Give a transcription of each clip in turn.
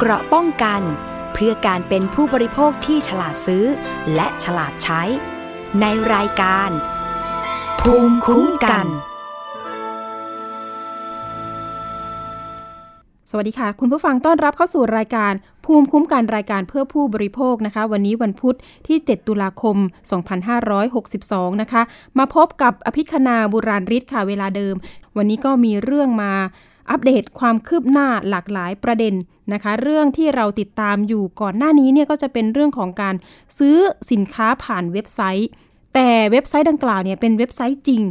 เกราะป้องกัน เพื่อการเป็นผู้บริโภคที่ฉลาดซื้อ และฉลาดใช้ ในรายการ ภูมิคุ้มกัน สวัสดีค่ะ คุณผู้ฟังต้อนรับเข้าสู่รายการภูมิคุ้มกันรายการเพื่อผู้บริโภคนะคะ วันนี้วันพุธที่ 7 ตุลาคม 2562 นะคะ มาพบกับอภิคณาบุราริศค่ะเวลาเดิม วันนี้ก็มีเรื่องมา อัปเดตความคืบหน้าหลากหลายประเด็นนะคะ เรื่องที่เราติดตามอยู่ก่อนหน้านี้เนี่ยก็จะเป็นเรื่องของการซื้อสินค้าผ่านเว็บไซต์ แต่เว็บไซต์ดังกล่าวเนี่ยเป็นเว็บไซต์จริง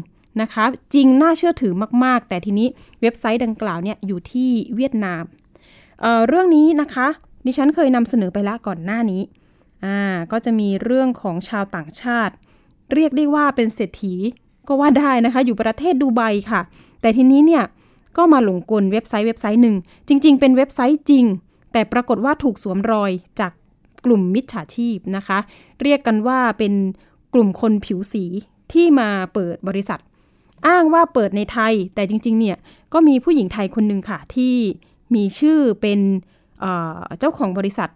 นะคะ จริงน่าเชื่อถือมาก ๆ แต่ทีนี้เว็บไซต์ดังกล่าวเนี่ยอยู่ที่เวียดนามเเรื่องนี้นะคะ ดิฉันเคยนำเสนอไปแล้วก่อนหน้านี้อ่าก็จะมีเรื่องของชาวต่างชาติ เรียกได้ว่าเป็นเศรษฐีก็ว่าได้นะคะ อยู่ประเทศดูไบค่ะ แต่ทีนี้เนี่ย ก็มาหลงกลเว็บไซต์เว็บไซต์หนึ่ง จริง ๆ เป็นเว็บไซต์จริง แต่ปรากฏว่าถูกสวมรอยจากกลุ่มมิจฉาชีพนะคะ เรียกกันว่าเป็นกลุ่มคนผิวสีที่มาเปิดบริษัท อ้างว่าเปิดในไทย แต่จริง ๆ เนี่ยก็มีผู้หญิงไทยคนหนึ่งค่ะ ที่มีชื่อเป็นเเจ้าของบริษัท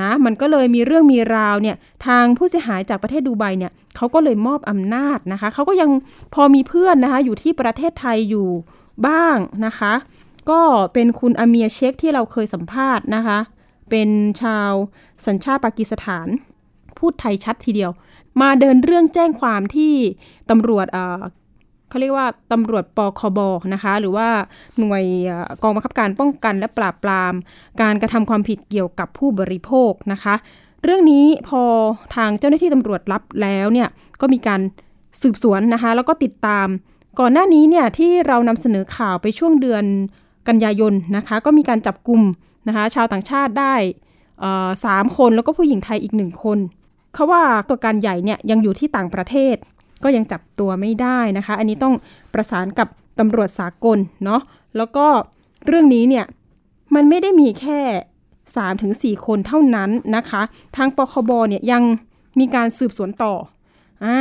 นะมันก็เลยมีเรื่องมีราวเนี่ยทางผู้เสียหายจากประเทศดูไบเนี่ยเขาก็เลยมอบอำนาจนะคะเขาก็ยังพอมีเพื่อนนะคะอยู่ที่ประเทศไทยอยู่ บ้างนะคะ ก็เป็นคุณอาเมียเชคที่เราเคยสัมภาษณ์นะคะ เป็นชาวสัญชาติปากีสถาน พูดไทยชัดทีเดียว มาเดินเรื่องแจ้งความที่ตำรวจเขาเรียกว่าตำรวจปคบนะคะ หรือว่าหน่วยกองบังคับการป้องกันและปราบปราม การกระทำความผิดเกี่ยวกับผู้บริโภคนะคะ เรื่องนี้พอทางเจ้าหน้าที่ตำรวจรับแล้วเนี่ยก็มีการสืบสวนนะคะ แล้วก็ติดตาม ก่อนหน้านี้เนี่ยที่เรานำเสนอข่าวไปช่วงเดือนกันยายนนะคะ ก็มีการจับกลุ่มนะคะ ชาวต่างชาติได้สามคนแล้วก็ผู้หญิงไทยอีกหนึ่งคนเขาว่าตัวการใหญ่เนี่ยยังอยู่ที่ต่างประเทศ ก็ยังจับตัวไม่ได้นะคะ อันนี้ต้องประสานกับตำรวจสากลเนาะแล้วก็เรื่องนี้เนี่ยมันไม่ได้มีแค่ 3-4ถึงคนเท่านั้นนะคะ ทางปคบเนี่ยยังมีการสืบสวนต่ออ่า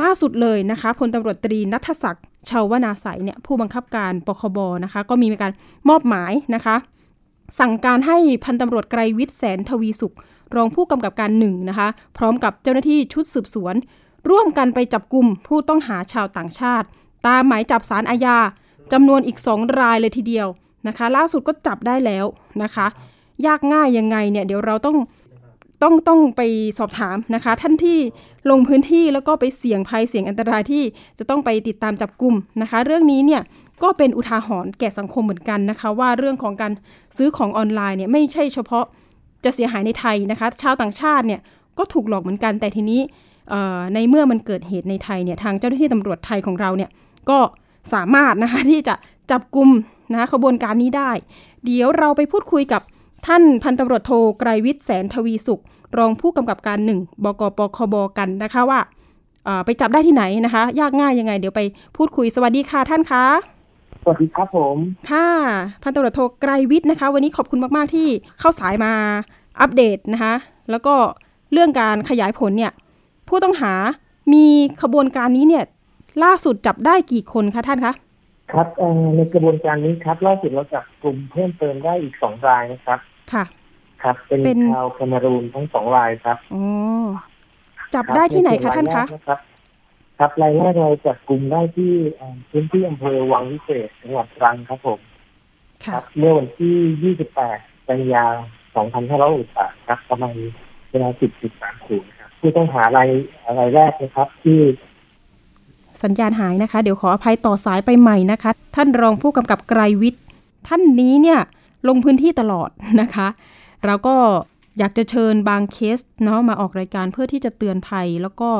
ล่าสุดเลยนะคะพลตำรวจตรีนัทศักดิ์ชาวนาใสเนี่ยผู้บังคับการปคบนะคะ ก็มีการมอบหมายนะคะ สั่งการให้พันตำรวจไกรวิทย์แสนทวีสุข รองผู้กำกับการหนึ่งนะคะ พร้อมกับเจ้าหน้าที่ชุดสืบสวน ร่วมกันไปจับกลุ่มผู้ต้องหาชาวต่างชาติ ตามหมายจับสารอาญาจำนวนอีกสองรายเลยทีเดียวนะคะ ล่าสุดก็จับได้แล้วนะคะ ยากง่ายยังไงเนี่ยเดี๋ยวเราต้อง ต้องต้องไปสอบถามนะคะ ท่านที่ลงพื้นที่แล้วก็ไปเสี่ยงภัยเสี่ยงอันตรายที่จะต้องไปติดตามจับกลุ่มนะคะ เรื่องนี้เนี่ยก็เป็นอุทาหรณ์แก่สังคมเหมือนกันนะคะ ว่าเรื่องของการซื้อของออนไลน์เนี่ยไม่ใช่เฉพาะจะเสียหายในไทยนะคะ ชาวต่างชาติเนี่ยก็ถูกหลอกเหมือนกันแต่ทีนี้ในเมื่อมันเกิดเหตุในไทยเนี่ยทางเจ้าหน้าที่ตำรวจไทยของเราเนี่ยก็สามารถนะคะที่จะจับกลุ่มนะคะขบวนการนี้ได้ เดี๋ยวเราไปพูดคุยกับ ท่านพันตำรวจโทไกรวิทย์แสนทวีสุข รองผู้กำกับการหนึ่งบกปคบกันนะคะว่าไปจับได้ที่ไหนนะคะ ยากง่ายยังไง เดี๋ยวไปพูดคุยสวัสดีค่ะท่านคะสวัสดีครับผม ค่ะ พันตำรวจโทไกรวิทย์นะคะ วันนี้ขอบคุณมาก ๆ ที่เข้าสายมาอัปเดตนะคะ แล้วก็เรื่องการขยายผลเนี่ย ผู้ต้องหามีขบวนการนี้เนี่ย ล่าสุดจับได้กี่คนคะท่านคะ ครับในกระบวนการนี้ครับล่าสุดเราจับกลุ่มเพิ่มเติมได้อีกสองรายนะครับ ค่ะ ครับ เป็นชาวแคนารูนทั้งสองรายครับอ๋อจับได้ที่ไหนคะท่านคะครับ ครับรายแรกเราจับกลุ่มได้ที่พื้นที่อำเภอวังวิเศษจังหวัดตรังครับผมครับเมื่อวันที่ 28 กันยา 2568ครับ ประมาณเวลา10 13ศูนย์ครับผู้ต้องหารายรายแรกนะครับ ที่ สัญญาณหายนะคะ เดี๋ยวขออภัยต่อสายไปใหม่นะคะ ท่านรองผู้กำกับไกรวิทย์ท่านนี้เนี่ยลงพื้นที่ตลอดนะคะ เราก็อยากจะเชิญบางเคสเนาะมาออกรายการเพื่อที่จะเตือนภัย แล้วก็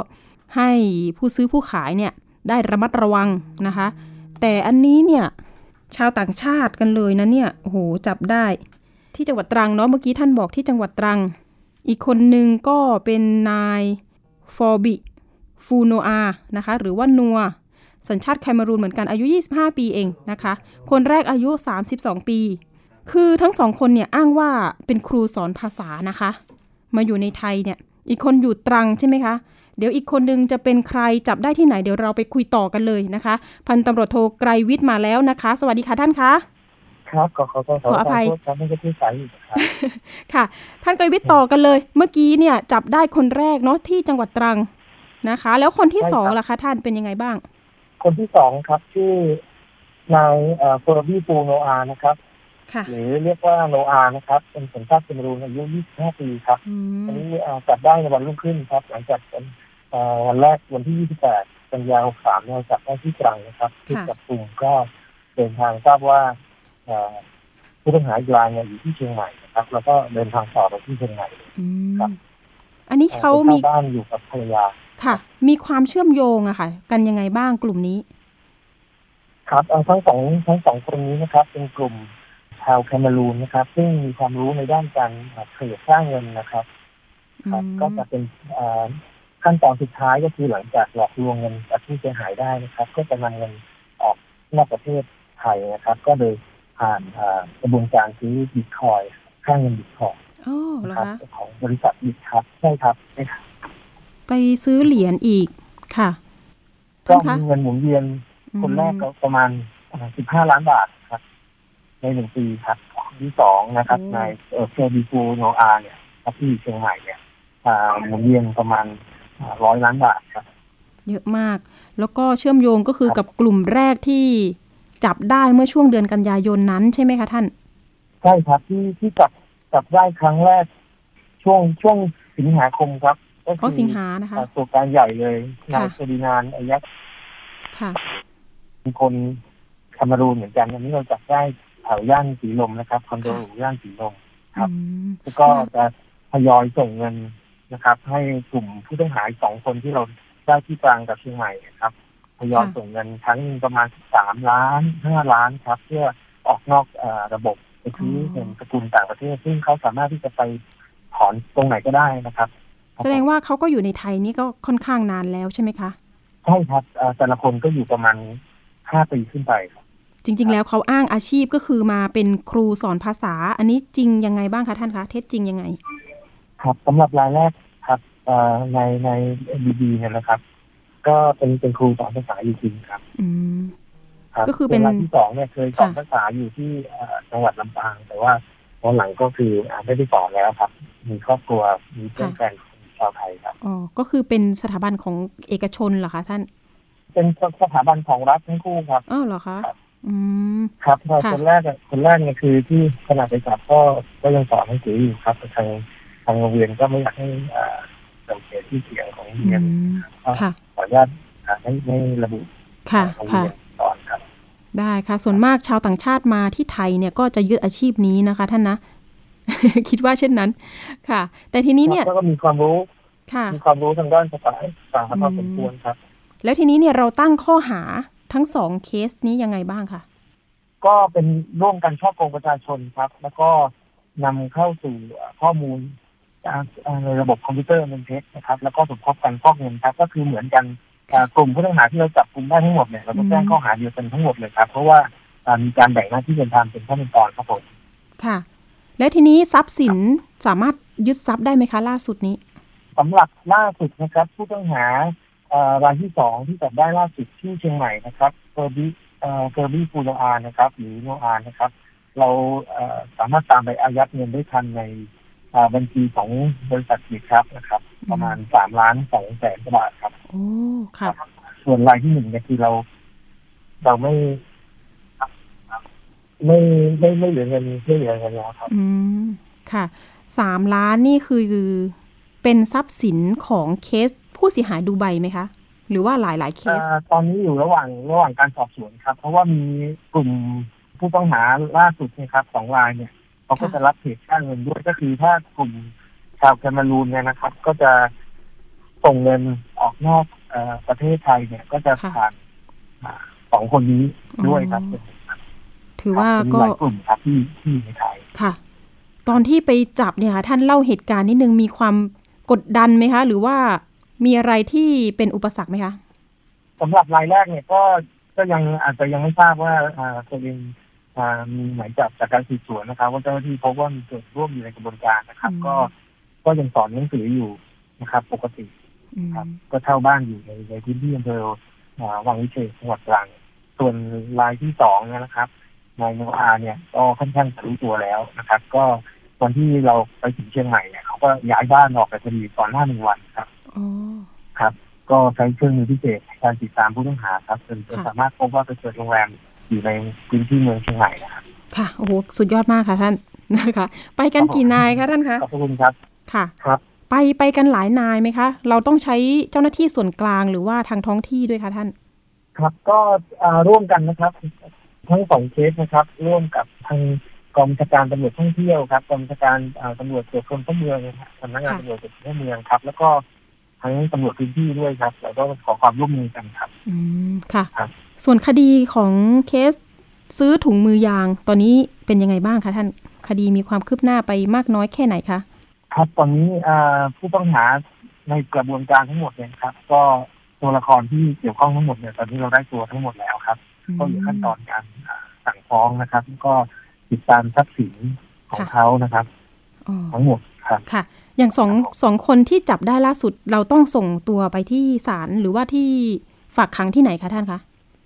ให้ผู้ซื้อผู้ขายเนี่ยได้ระมัดระวังนะคะ แต่อันนี้เนี่ยชาวต่างชาติกันเลยนะเนี่ยโหจับได้ที่จังหวัดตรังเนาะเมื่อกี้ท่านบอกที่จังหวัดตรัง อีกคนหนึ่งก็เป็นนายฟอร์บิ ฟูโนอานะคะหรือว่านัวสัญชาติแคมรูนเหมือนกันอายุ 25 ปีเองนะคะ คนแรกอายุ 32 ปี คือทั้งสองคนเนี่ยอ้างว่าเป็นครูสอนภาษานะคะ มาอยู่ในไทยเนี่ยอีกคนอยู่ตรังใช่ไหมคะ เดี๋ยวอีกคนนึงจะเป็นใครจับได้ที่ไหนเดี๋ยวเราไปคุยต่อกันเลยนะคะ พันตำรวจโทไกรวิทย์มาแล้วนะคะ สวัสดีค่ะท่านคะครับขอขอขอขออภัยโทษครับไม่ใช่ที่สายอีกครับค่ะ ท่านกรวิทย์ต่อกันเลย เมื่อกี้เนี่ยจับได้คนแรกเนาะที่จังหวัดตรัง นะคะ แล้วคนที่ใช่สองครับล่ะคะท่านเป็นยังไงบ้าง คนที่สองครับชื่อนายเอ่อเฟอร์บี้ปูโนอานะครับค่ะหรือเรียกว่าโนอานะครับ เป็นสัญชาติเซมรูนอายุ 25 ปีครับอืมอันนี้เอ่อจับได้ในวันรุ่งขึ้นครับ หลังจากเป็นเอ่อวันแรกวันที่ 28 กันยายน63เนี่ยจับได้ที่ตรังนะครับที่จับกลุ่มก็เดินทางทราบว่าเอ่อผู้ต้องหาอีกรายเนี่ยอยู่ที่เชียงใหม่นะครับ แล้วก็เดินทางต่อไปที่เชียงใหม่อืครัมบอันนี้เขาไปมีบ้านอยู่กับภรรยา ค่ะ มีความเชื่อมโยงอะค่ะ กันยังไงบ้างกลุ่มนี้ ครับเอ่อทั้งสองทั้งสองคนนี้นะครับ เป็นกลุ่มชาวแคนารูนนะครับ ซึ่งมีความรู้ในด้านการเอ่อเทรดสร้างเงินนะครับครับอืมก็จะเป็นเอ่อขั้นตอนสุดท้ายก็คือหลังจากหลอกลวงเงินจากผู้เสียหายได้นะครับ ก็จะนำเงินออกนอกประเทศไทยนะครับ ก็โดยผ่านเอ่อกระบวนการซื้อบิตคอยค่าเงินบิตคอยอ๋อเหรนะอครับคะของบริษัทบิตครับใช่ครับใช่ครับ ไปซื้อเหรียญอีกค่ะก็ท่านคะมีเงินหมุนเวียนคนแรกก็ประมาณสิบห้าล้านบาทครับ ในหนึ่งปีครับคนที่สองนะครับนายเออเซอร์บีฟูโนอาเนี่ยครับที่เชียงใหม่เนี่ยอ่าหมุนเวียนประมาณร้อยล้านบาทครับ เยอะมาก แล้วก็เชื่อมโยงก็คือครับกับกลุ่มแรกที่จับได้เมื่อช่วงเดือนกันยายนนั้นใช่ไหมคะท่าน ใช่ครับที่ที่จับจับได้ครั้งแรกช่วงช่วงสิงหาคมครับ ก็อ๋อสิงหานะคะอ่าตัวการใหญ่เลยนายค่ะเซดีนานอายักค่ะเป็นคนแคาเมารูนเหมือนกันอันนี้เราจับได้แถวย่านสีลมนะครับคอนโดหรูย่านสีลมครับอืมแล้วก็จะทยอยส่งเงินนะครับ ให้กลุ่มผู้ต้องหาอีกสองคนที่เราได้ที่กลางกับเชียงใหม่นะครับทยอยส่งเงินครั้งหนึ่งประมาณสามล้านห้าล้านครับ เพื่อออกนอกเออระบบไปซื้อเงินสกุลต่างประเทศ ซึ่งเขาสามารถที่จะไปถอนตรงไหนก็ได้นะครับ แสดงว่าเขาก็อยู่ในไทยนี่ก็ค่อนข้างนานแล้วใช่ไหมคะใช่ครับเอ่อแต่ละคนก็อยู่ประมาณห้าปีขึ้นไปครับจริง ๆ แล้วเขาอ้างอาชีพก็คือมาเป็นครูสอนภาษา อันนี้จริงยังไงบ้างคะท่านคะเท็จจริงยังไง ครับสำหรับรายแรกครับเอ่อในในบีบีเนี่ยนะครับ ก็เป็นเป็นครูสอนภาษาอยู่จริงครับอืมครับก็คือเป็นส่วนรายที่สองเนี่ยเคยสอนค่ะภาษาอยู่ที่เอ่อจังหวัดลำปาง แต่ว่าตอนหลังก็คืออ่าไม่ได้สอนแล้วครับ มีครอบครัวมีเพื่อนแฟน ชาวไทยครับอ๋อก็คือเป็นสถาบันของเอกชนเหรอคะท่าน เป็นสถาบันของรัฐทั้งคู่ครับอ้าวเหรอคะอืมครับพอค่ะคนแรกอะคนแรกเนี่ยคือที่ขณะไปจับก็ก็ยังสอนหนังสืออยู่ครับแต่ทางทางโรงเรียนก็ไม่อยากให้อ่าเสื่อมเสียที่อเสียงของโรงอืเรียนมค่ะขออนุญาตอ่าไม่ไม่ระบุค่ะโรงค่ะเรียนสอนครับ ได้ค่ะ ส่วนมากชาวต่างชาติมาที่ไทยเนี่ยก็จะยึดอาชีพนี้นะคะ ท่านนะ คิดว่าเช่นนั้น ค่ะ แต่ทีนี้เนี่ยแล้วก็มีความรู้ค่ะมีความรู้ทางด้านภาษาภาษาพอสมควรครับ แล้วทีนี้เนี่ยเราตั้งข้อหาทั้งสองเคสนี้ยังไงบ้างคะก็เป็นร่วมกันช่อโกงประชาชนครับ แล้วก็นำเข้าสู่ข้อมูลจากในระบบคอมพิวเตอร์เป็นเท็จนะครับ แล้วก็สมคบกันฟอกเงินครับ ก็คือเหมือนกันอ่ากลุ่มผู้ต้องหาที่เราจับกลุ่มได้ทั้งหมดเนี่ยเราก็แจ้งข้อหาเดียวกันทั้งหมดเลยครับ เพราะว่าอ่ามีการแบ่งหน้าที่กันทำเป็นขั้นเป็นตอนครับผมค่ะ แล้วทีนี้ทรัพย์สินสามารถยึดทรัพย์ได้ไหมคะ ล่าสุดนี้สำหรับล่าสุดนะครับ ผู้ต้องหาเอ่อรายที่สองที่จับได้ล่าสุดที่เชียงใหม่นะครับเฟอร์บี้เอ่อเฟอร์บี้ปูโนอานะครับ หรือโนอานะครับ เราเอ่อสามารถตามไปอายัดเงินได้ทันในอ่าบัญชีของบริษัทบิดครับนะครับ ประมาณสามล้านสองแสนบาทครับโอ้ค่ะ ส่วนรายที่หนึ่งเนี่ยคือเรา เราไม่ ไม่ไม่ไม่เหลือเงินไม่เหลือเงินแล้วครับ อืมค่ะสามล้านนี่คือเป็นทรัพย์สินของเคสผู้เสียหายดูไบไหมคะ หรือว่าหลายหลายๆเคสอ่าตอนนี้อยู่ระหว่างระหว่างการสอบสวนครับ เพราะว่ามีกลุ่มผู้ต้องหาล่าสุดเนะครับสองรายเนี่ยเขาก็ค่ะจะรับเทรดค่าเงินด้วยก็คือถ้ากลุ่มชาวแคนารูนเนี่ยนะครับ ก็จะส่งเงินออกนอกเออประเทศไทยเนี่ย ก็จะผ่านอ่าสองคนนี้ด้วยครับ ถือว่าเป็นก็หลายกลุ่มครับที่ที่ในไทยค่ะ ตอนที่ไปจับเนี่ยค่ะท่านเล่าเหตุการณ์นิดนึงมีความกดดันไหมคะ หรือว่ามีอะไรที่เป็นอุปสรรคไหมคะสำหรับรายแรกเนี่ยก็ก็ยังอาจจะยังไม่ทราบว่าอ่าตัวเองอ่ามีหมายจับจากการสืบสวนนะครับ ว่าเจ้าหน้าที่พบว่ามีส่วนร่วมอยู่ในกระบวนการนะครับอืมก็ก็ยังสอนหนังสืออยู่นะครับ ปกติอืมครับ ก็เช่าบ้านอยู่ในในพื้นที่อำเภออ่าวังวิเศษจังหวัดตรังส่วนรายที่สองเนี่ยนะครับ นายโนอาเนี่ยก็ค่อนข้างรู้ตัวแล้วนะครับ ก็ตอนที่เราไปถึงเชียงใหม่เนี่ยเขาก็ย้ายบ้านออกไปคดีก่อนหน้าหนึ่งวันครับอ๋อครับ ก็ใช้เครื่องมือพิเศษในการติดตามผู้ต้องหาครับจนจนค่ะสามารถพบว่าไปเกิดโรงแรมอยู่ในพื้นที่เมืองเชียงใหม่นะครับค่ะโอ้โหสุดยอดมากค่ะท่านนะคะ ไปกันกี่นายคะท่านคะขอบพระคุณครับค่ะครับ ไปไปกันหลายนายไหมคะ เราต้องใช้เจ้าหน้าที่ส่วนกลางหรือว่าทางท้องที่ด้วยคะท่าน ครับก็อ่าร่วมกันนะครับ ทั้งสองเคสนะครับ ร่วมกับทางกองบัญชาการตำรวจท่องเที่ยวครับกองบัญชาการอ่าตำรวจตรวจคนเข้าเมืองนะครับสำนักงานค่ะตำรวจตรวจคนเข้าเมืองครับ แล้วก็ทั้งตำรวจพื้นที่ด้วยครับ แล้วก็ขอความร่วมมือกันครับ อืมค่ะครับส่วนคดีของเคสซื้อถุงมือยางตอนนี้เป็นยังไงบ้างคะท่านคดีมีความคืบหน้าไปมากน้อยแค่ไหนคะครับตอนนี้อ่าผู้ต้องหาในกระบวนการทั้งหมดเนี่ยครับ ก็ตัวละครที่เกี่ยวข้องทั้งหมดเนี่ยตอนนี้เราได้ตัวทั้งหมดแล้วครับ ก็อยู่ขั้นตอนการอ่าสั่งฟ้องนะครับแล้วก็ติดตามทรัพย์สินของค่ะเขานะครับอ๋อทั้งหมดครับค่ะ อย่างสองครับผมสองคนที่จับได้ล่าสุดเราต้องส่งตัวไปที่ศาลหรือว่าที่ฝากขังที่ไหนคะท่านคะ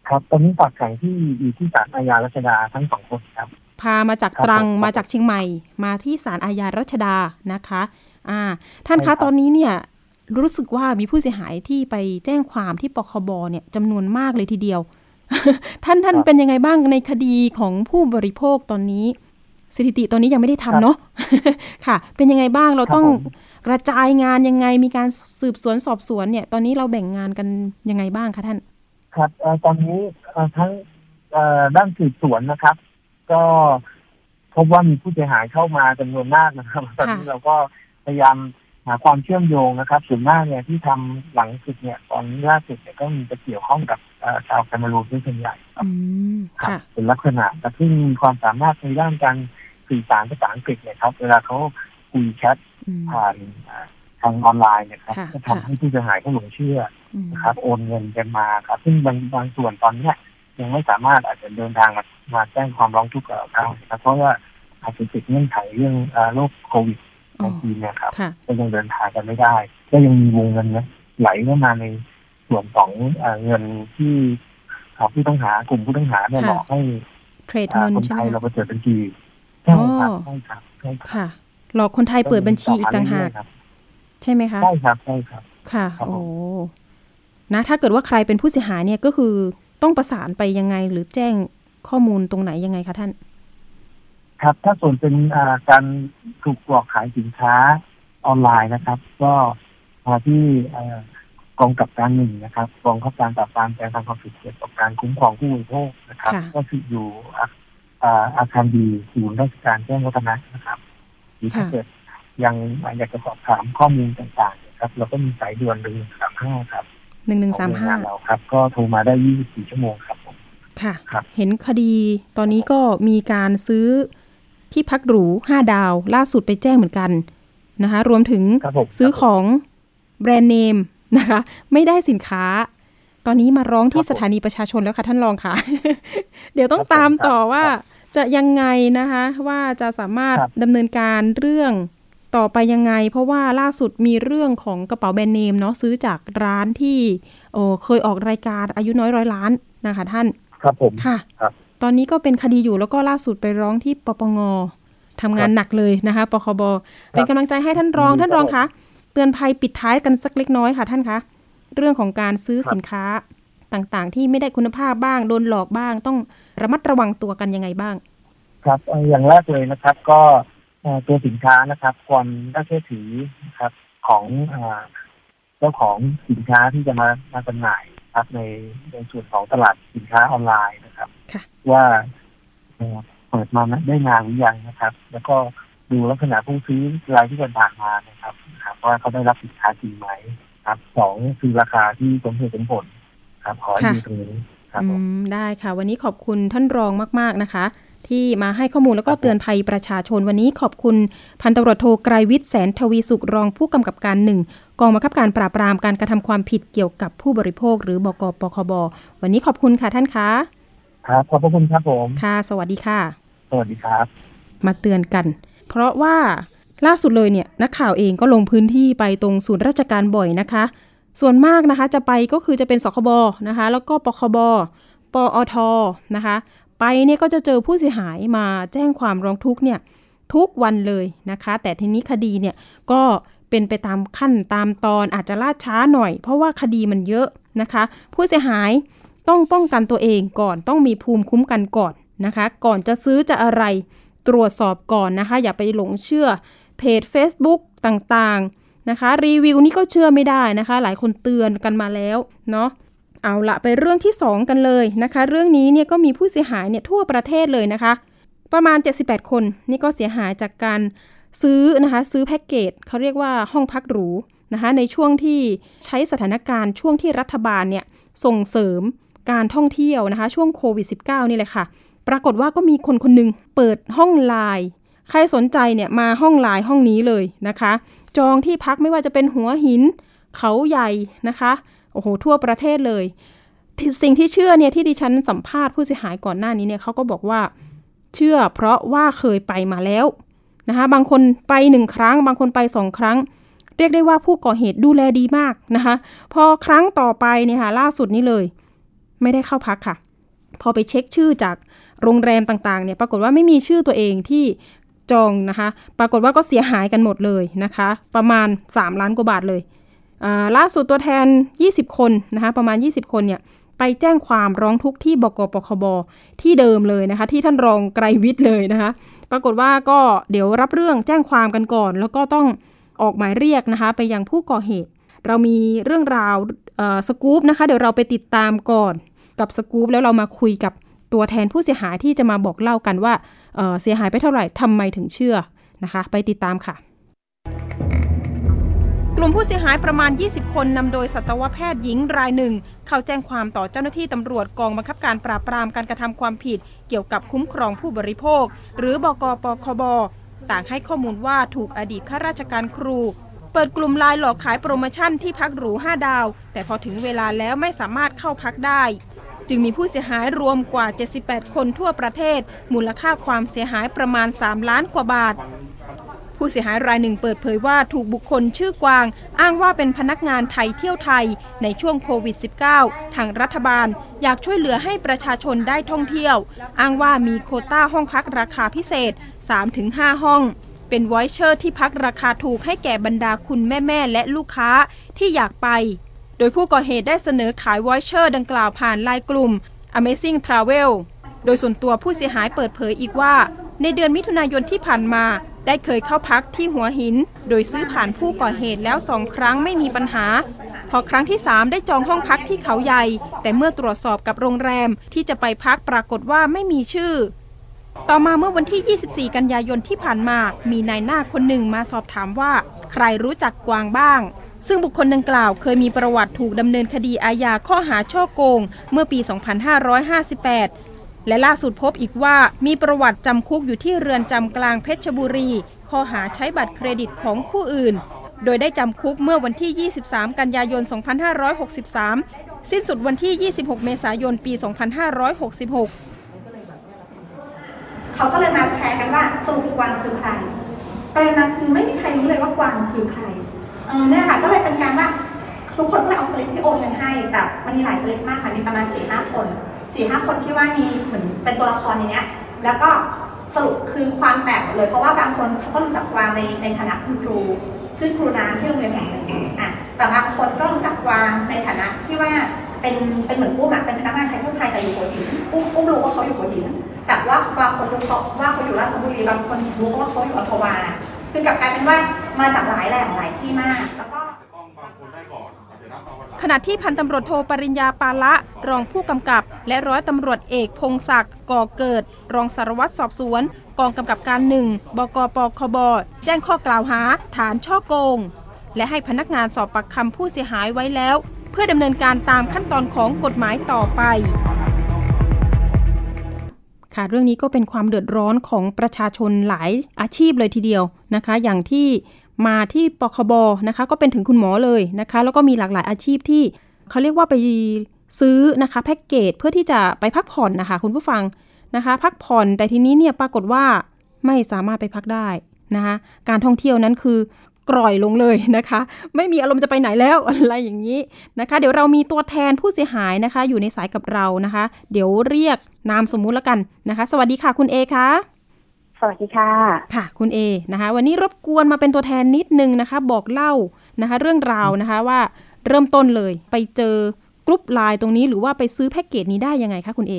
ครับตอนนี้ฝากขังที่อยู่ที่ศาลอาญารัชดาทั้งสองคนครับ พามาจากครับตรังผมมาจากเชียงใหม่ มาที่ศาลอาญารัชดานะคะ อ่า ท่านใช่ครัคะบตอนนี้เนี่ยรู้สึกว่ามีผู้เสียหายที่ไปแจ้งความที่ปคบเนี่ยจำนวนมากเลยทีเดียว ท่านท่านเป็นยังไงบ้างในคดีของผู้บริโภคตอนนี้ สถิติตอนนี้ยังไม่ได้ทำเนาะค่ะ เป็นยังไงบ้างเราต้องครับผมกระจายงานยังไงมีการสืบสวนสอบสวนเนี่ย ตอนนี้เราแบ่งงานกันยังไงบ้างคะท่าน ครับเอ่อตอนนี้เอ่อทั้งเอ่อด้านสืบสวนนะครับ ก็พบว่ามีผู้เสียหายเข้ามาจำนวนมากนะครับ ตอนนี้เราก็พยายาม หาความเชื่อมโยงนะครับส่วนมากเนี่ยที่ทำหลังสุดเนี่ยตอนนี้ล่าสุดเนี่ยก็มีจะเกี่ยวข้องกับเอ่อชาวแคนารูนด้วยส่วนใหญ่ครับอืมครับค่ะเป็นลักษณะแต่ซึ่งมีความสามารถในด้านการสื่อสารภาษาอังกฤษเนี่ยครับ เวลาเขาคุยแชทอืมผ่านอ่าทางออนไลน์เนี่ยครับค่ะก็ทำให้ผู้เสียหายเขาหลงเชื่ออืมนะครับโอนเงินกันมาครับ ซึ่งบางบางส่วนตอนเนี้ยยังไม่สามารถอาจจะเดินทางมามาแจ้งความร้องทุกข์กับเราได้นะครับเพราะว่าอาจจะติดเงื่อนไขเรื่องอ่าโรคโควิด อ๋อในทีเนี่ยครับค่ะก็ยังเดินทางกันไม่ได้ ก็ยังมีวงเงินเนี่ยไหลเข้ามาในส่วนของอ่าเงินที่อ่าผู้ต้องหากลุ่มผู้ต้องหาเนี่ยค่ะหลอกให้เทรดอ่าเงินคนใช่ไทไหมยเราคะไปเปิดบัญชีใช่ครับอ๋อใช่ครับใช่ครับค่ะ หลอกคนไทยเปิดบัญชีอีกต่างหากครับใช่ไหมคะใช่ครับใช่ครับ ค่ะครับผมโอ้นะ ถ้าเกิดว่าใครเป็นผู้เสียหายเนี่ยก็คือต้องประสานไปยังไงหรือแจ้งข้อมูลตรงไหนยังไงคะท่าน ครับ ถ้าส่วนเป็นอ่าการถูกหลอกขายสินค้าออนไลน์นะครับ ก็มาที่เอ่อกองกับการหนึ่งนะครับกองข้าการปราบปรามการทำความผิดเกี่ยวกับการคุ้มครองผู้บริโภคนะครับค่ะก็คืออยู่อาอ่าอาคารดีศูนย์ราชการแจ้งวัฒนะนะครับหรือถ้าค่ะเกิดยังอยากจะสอบถามข้อมูลต่างๆนะครับ เราก็มีสายด่วนหนึ่งสามห้าครับหนึ่งหนึ่งขอสางมหน่วยห้างานเราครับ ก็โทรมาได้24ชั่วโมงครับผมค่ะครับเห็นคดีตอนนี้ก็มีการซื้อ ที่พักหรูห้าดาว ล่าสุดไปแจ้งเหมือนกันนะคะ รวมถึงครับผมซื้อของแบรนด์เนมนะคะ ไม่ได้สินค้า ตอนนี้มาร้องที่สถานีประชาชนแล้วค่ะท่านรองค่ะ เดี๋ยวต้องตามต่อว่าจะยังไงนะคะ ว่าจะสามารถดำเนินการเรื่องต่อไปยังไง เพราะว่าล่าสุดมีเรื่องของกระเป๋าแบรนด์เนมเนาะซื้อจากร้านที่โอ้เคยออกรายการอายุน้อยร้อยล้านนะคะท่าน ครับผมค่ะครับ ตอนนี้ก็เป็นคดีอยู่แล้วก็ล่าสุดไปร้องที่ปปงทำงานหนักเลยนะคะปคบเป็นกำลังใจให้ท่านรองครับท่านรองคะเตือนภัยปิดท้ายกันสักเล็กน้อยค่ะท่านคะเรื่องของการซื้อครับสินค้าต่างๆ ที่ไม่ได้คุณภาพบ้างโดนหลอกบ้าง ต้องระมัดระวังตัวกันยังไงบ้าง ครับเอ่ออย่างแรกเลยนะครับ ก็เอ่อตัวสินค้านะครับความน่าเชื่อถือนะครับ ของเอ่อเจ้าของสินค้าที่จะมามาจำหน่ายครับในในส่วนของตลาดสินค้าออนไลน์นะครับค่ะ ว่าเอ่อเปิดมาได้นานหรือยังนะครับ แล้วก็ดูลักษณะผู้ซื้อรายที่เดินทางมานะครับนะครับว่าเขาได้รับสินค้าจริงไหมครับสองคือราคาที่สมเหตุสมผลครับขอให้ดูตรงนี้ครับอืผมมได้ค่ะ วันนี้ขอบคุณท่านรองมาก ๆนะคะ ที่มาให้ข้อมูลแล้วก็ครับผมเตือนภัยประชาชนวันนี้ขอบคุณพันตำรวจโทไกรวิทย์แสนทวีสุขรองผู้กำกับการหนึ่งกองบังคับการปราบปรามการกระทำความผิดเกี่ยวกับผู้บริโภค หรือบกปคบวันนี้ขอบคุณค่ะท่านคะ ครับขอบพระคุณครับผมค่ะ สวัสดีค่ะ สวัสดีครับ มาเตือนกัน เพราะว่าล่าสุดเลยเนี่ยนักข่าวเองก็ลงพื้นที่ไปตรงศูนย์ราชการบ่อยนะคะ ส่วนมากนะคะจะไปก็คือจะเป็นสคบนะคะ แล้วก็ปคบปอทนะคะ ไปไปเนี่ยก็จะเจอผู้เสียหายมาแจ้งความร้องทุกข์เนี่ยทุกวันเลยนะคะ แต่ทีนี้คดีเนี่ยก็เป็นไปตามขั้นตามตอนอาจจะล่าช้าหน่อย เพราะว่าคดีมันเยอะนะคะ ผู้เสียหาย ต้องป้องกันตัวเองก่อนต้องมีภูมิคุ้มกันก่อนนะคะ ก่อนจะซื้อจะอะไรตรวจสอบก่อนนะคะ อย่าไปหลงเชื่อเพจ Facebook ต่างๆนะคะ รีวิวนี่ก็เชื่อไม่ได้นะคะ หลายคนเตือนกันมาแล้วเนาะเอาละไปเรื่องที่ 2 กันเลยนะคะ เรื่องนี้เนี่ยก็มีผู้เสียหายเนี่ยทั่วประเทศเลยนะคะ ประมาณ 78 คนนี่ก็เสียหายจากการซื้อนะคะ ซื้อแพ็กเกจเขาเรียกว่าห้องพักหรูนะคะ ในช่วงที่ใช้สถานการณ์ช่วงที่รัฐบาลเนี่ยส่งเสริม การท่องเที่ยวนะคะ ช่วงโควิด -19 นี่เลยค่ะ ปรากฏว่าก็มีคนคนหนึ่งเปิดห้องไลน์ใครสนใจเนี่ยมาห้องไลน์ห้องนี้เลยนะคะ จองที่พักไม่ว่าจะเป็นหัวหิน เขาใหญ่นะคะโอ้โหทั่วประเทศเลย สิ่งที่เชื่อเนี่ยที่ดิฉันสัมภาษณ์ผู้เสียหายก่อนหน้านี้เนี่ยเขาก็บอกว่าเชื่อเพราะว่าเคยไปมาแล้วนะคะบางคนไปหนึ่งครั้ง บางคนไปสองครั้ง เรียกได้ว่าผู้ก่อเหตุดูแลดีมากนะคะ พอครั้งต่อไปเนี่ยค่ะล่าสุดนี้เลย ไม่ได้เข้าพักค่ะ พอไปเช็คชื่อจากโรงแรมต่างๆเนี่ยปรากฏว่าไม่มีชื่อตัวเองที่จองนะคะ ปรากฏว่าก็เสียหายกันหมดเลยนะคะ ประมาณ 3 ล้านกว่าบาทเลยล่าสุดตัวแทน 20 คนนะคะ ประมาณ 20 คนเนี่ยไปแจ้งความร้องทุกข์ที่บกปคบที่เดิมเลยนะคะ ที่ท่านรองไกรวิทย์เลยนะคะ ปรากฏว่าก็เดี๋ยวรับเรื่องแจ้งความกันก่อน แล้วก็ต้องออกหมายเรียกนะคะ ไปยังผู้ก่อเหตุ เรามีเรื่องราว สกู๊ปนะคะ เดี๋ยวเราไปติดตามก่อนกับสกู๊ปแล้วเรามาคุยกับตัวแทนผู้เสียหายที่จะมาบอกเล่ากันว่าเเสียหายไปเท่าไหร่ทำไมถึงเชื่อนะคะ ไปติดตามค่ะ กลุ่มผู้เสียหายประมาณ 20 คนนำโดยสัตวแพทย์หญิงรายหนึ่ง เข้าแจ้งความต่อเจ้าหน้าที่ตำรวจกองบังคับการปราบปรามการกระทำความผิด เกี่ยวกับคุ้มครองผู้บริโภค หรือบกปคบต่างให้ข้อมูลว่าถูกอดีตข้าราชการครู เปิดกลุ่มไลน์หลอกขายโปรโมชั่นที่พักหรู 5 ดาว แต่พอถึงเวลาแล้วไม่สามารถเข้าพักได้ จึงมีผู้เสียหายรวมกว่า 78 คนทั่วประเทศ มูลค่าความเสียหายประมาณ 3 ล้านกว่าบาท ผู้เสียหายรายหนึ่งเปิดเผยว่าถูกบุคคลชื่อกวาง อ้างว่าเป็นพนักงานไทยเที่ยวไทย ในช่วงโควิด -19 ทางรัฐบาล อยากช่วยเหลือให้ประชาชนได้ท่องเที่ยว อ้างว่ามีโควตาห้องพักราคาพิเศษ 3-5 ห้อง เป็น voucher ที่พักราคาถูกให้แก่บรรดาคุณแม่ ๆ และลูกค้าที่อยากไป โดยผู้ก่อเหตุได้เสนอขาย voucher ดังกล่าวผ่านไลน์กลุ่ม Amazing Travel โดยส่วนตัวผู้เสียหายเปิดเผยอีกว่า ในเดือนมิถุนายนที่ผ่านมา ได้เคยเข้าพักที่หัวหิน โดยซื้อผ่านผู้ก่อเหตุแล้วสองครั้งไม่มีปัญหา พอครั้งที่ 3 ได้จองห้องพักที่เขาใหญ่ แต่เมื่อตรวจสอบกับโรงแรมที่จะไปพักปรากฏว่าไม่มีชื่อ ต่อมาเมื่อวันที่ 24 กันยายนที่ผ่านมา มีนายหน้าคนหนึ่งมาสอบถามว่า ใครรู้จักกวางบ้าง ซึ่งบุคคลดังกล่าวเคยมีประวัติถูกดำเนินคดีอาญาข้อหาช่อโกง เมื่อปี 2558 และล่าสุดพบอีกว่ามีประวัติจำคุกอยู่ที่เรือนจำกลางเพชรบุรี ข้อหาใช้บัตรเครดิตของผู้อื่น โดยได้จำคุกเมื่อวันที่ 23 กันยายน 2563 สิ้นสุดวันที่ 26 เมษายน ปี 2566 เขาก็เลยมาแชร์กันว่าสรุปกวางคือใครประเด็นนั้นคือไม่มีใครรู้เลยว่ากวางคือใคร เออเนี่ยค่ะก็เลยเป็นการว่าทุกคนก็เลยเอาสลิปที่โอนเงินให้ แต่มันมีหลายสลิปมากค่ะมีประมาณสี่ห้าคนสี่ห้าคนที่ว่ามีเหมือนเป็นตัวละครในนี้แล้วก็สรุปคือความแตกหมดเลย เพราะว่าบางคนเขาก็รู้จักกวางในในฐานะคุณครู ชื่อครูน้ำที่โรงเรียนแห่งหนึ่งอะแต่บางคนก็รู้จักกวางในฐานะที่ว่าเป็นเป็นเหมือนอุ้มอะเป็นพนักงานไทยทั่วไทยแต่อยู่หัวหินอุ้มอุ้มรู้ว่าเขาอยู่หัวหิน แต่ว่าบางคนรู้เขาว่าเขาอยู่ราชบุรีบางคนรู้เขาว่าเขาอยู่อัมพวาคือกลับกลายเป็นว่ามาจากหลายแหล่งหลายที่มากแล้วก็ขณะที่พันตำรวจโทปริญญาปาละ รองผู้กำกับ และร้อยตำรวจเอกพงศักดิ์ก่อเกิด รองสารวัตรสอบสวน กองกำกับการหนึ่งบกปคบ แจ้งข้อกล่าวหา ฐานช่อโกง และให้พนักงานสอบปากคำผู้เสียหายไว้แล้ว เพื่อดำเนินการตามขั้นตอนของกฎหมายต่อไป ค่ะเรื่องนี้ก็เป็นความเดือดร้อนของประชาชนหลายอาชีพเลยทีเดียวนะคะ อย่างที่มาที่ปคบนะคะ ก็เป็นถึงคุณหมอเลยนะคะ แล้วก็มีหลากหลายอาชีพที่เขาเรียกว่าไปซื้อนะคะแพ็กเกจเพื่อที่จะไปพักผ่อนนะคะคุณผู้ฟังนะคะ พักผ่อนแต่ทีนี้เนี่ยปรากฏว่าไม่สามารถไปพักได้นะคะ การท่องเที่ยวนั้นคือ กร่อยลงเลยนะคะ ไม่มีอารมณ์จะไปไหนแล้วอะไรอย่างนี้นะคะ เดี๋ยวเรามีตัวแทนผู้เสียหายนะคะ อยู่ในสายกับเรานะคะ เดี๋ยวเรียกนามสมมุติแล้วกันนะคะ สวัสดีค่ะคุณเอคะสวัสดีค่ะ ค่ะ คุณเอนะคะ วันนี้รบกวนมาเป็นตัวแทนนิดนึงนะคะ บอกเล่านะคะ เรื่องราวนะคะว่าเริ่มต้นเลยไปเจอกรุ๊ปไลน์ตรงนี้หรือว่าไปซื้อแพ็กเกจนี้ได้ยังไงคะคุณเอ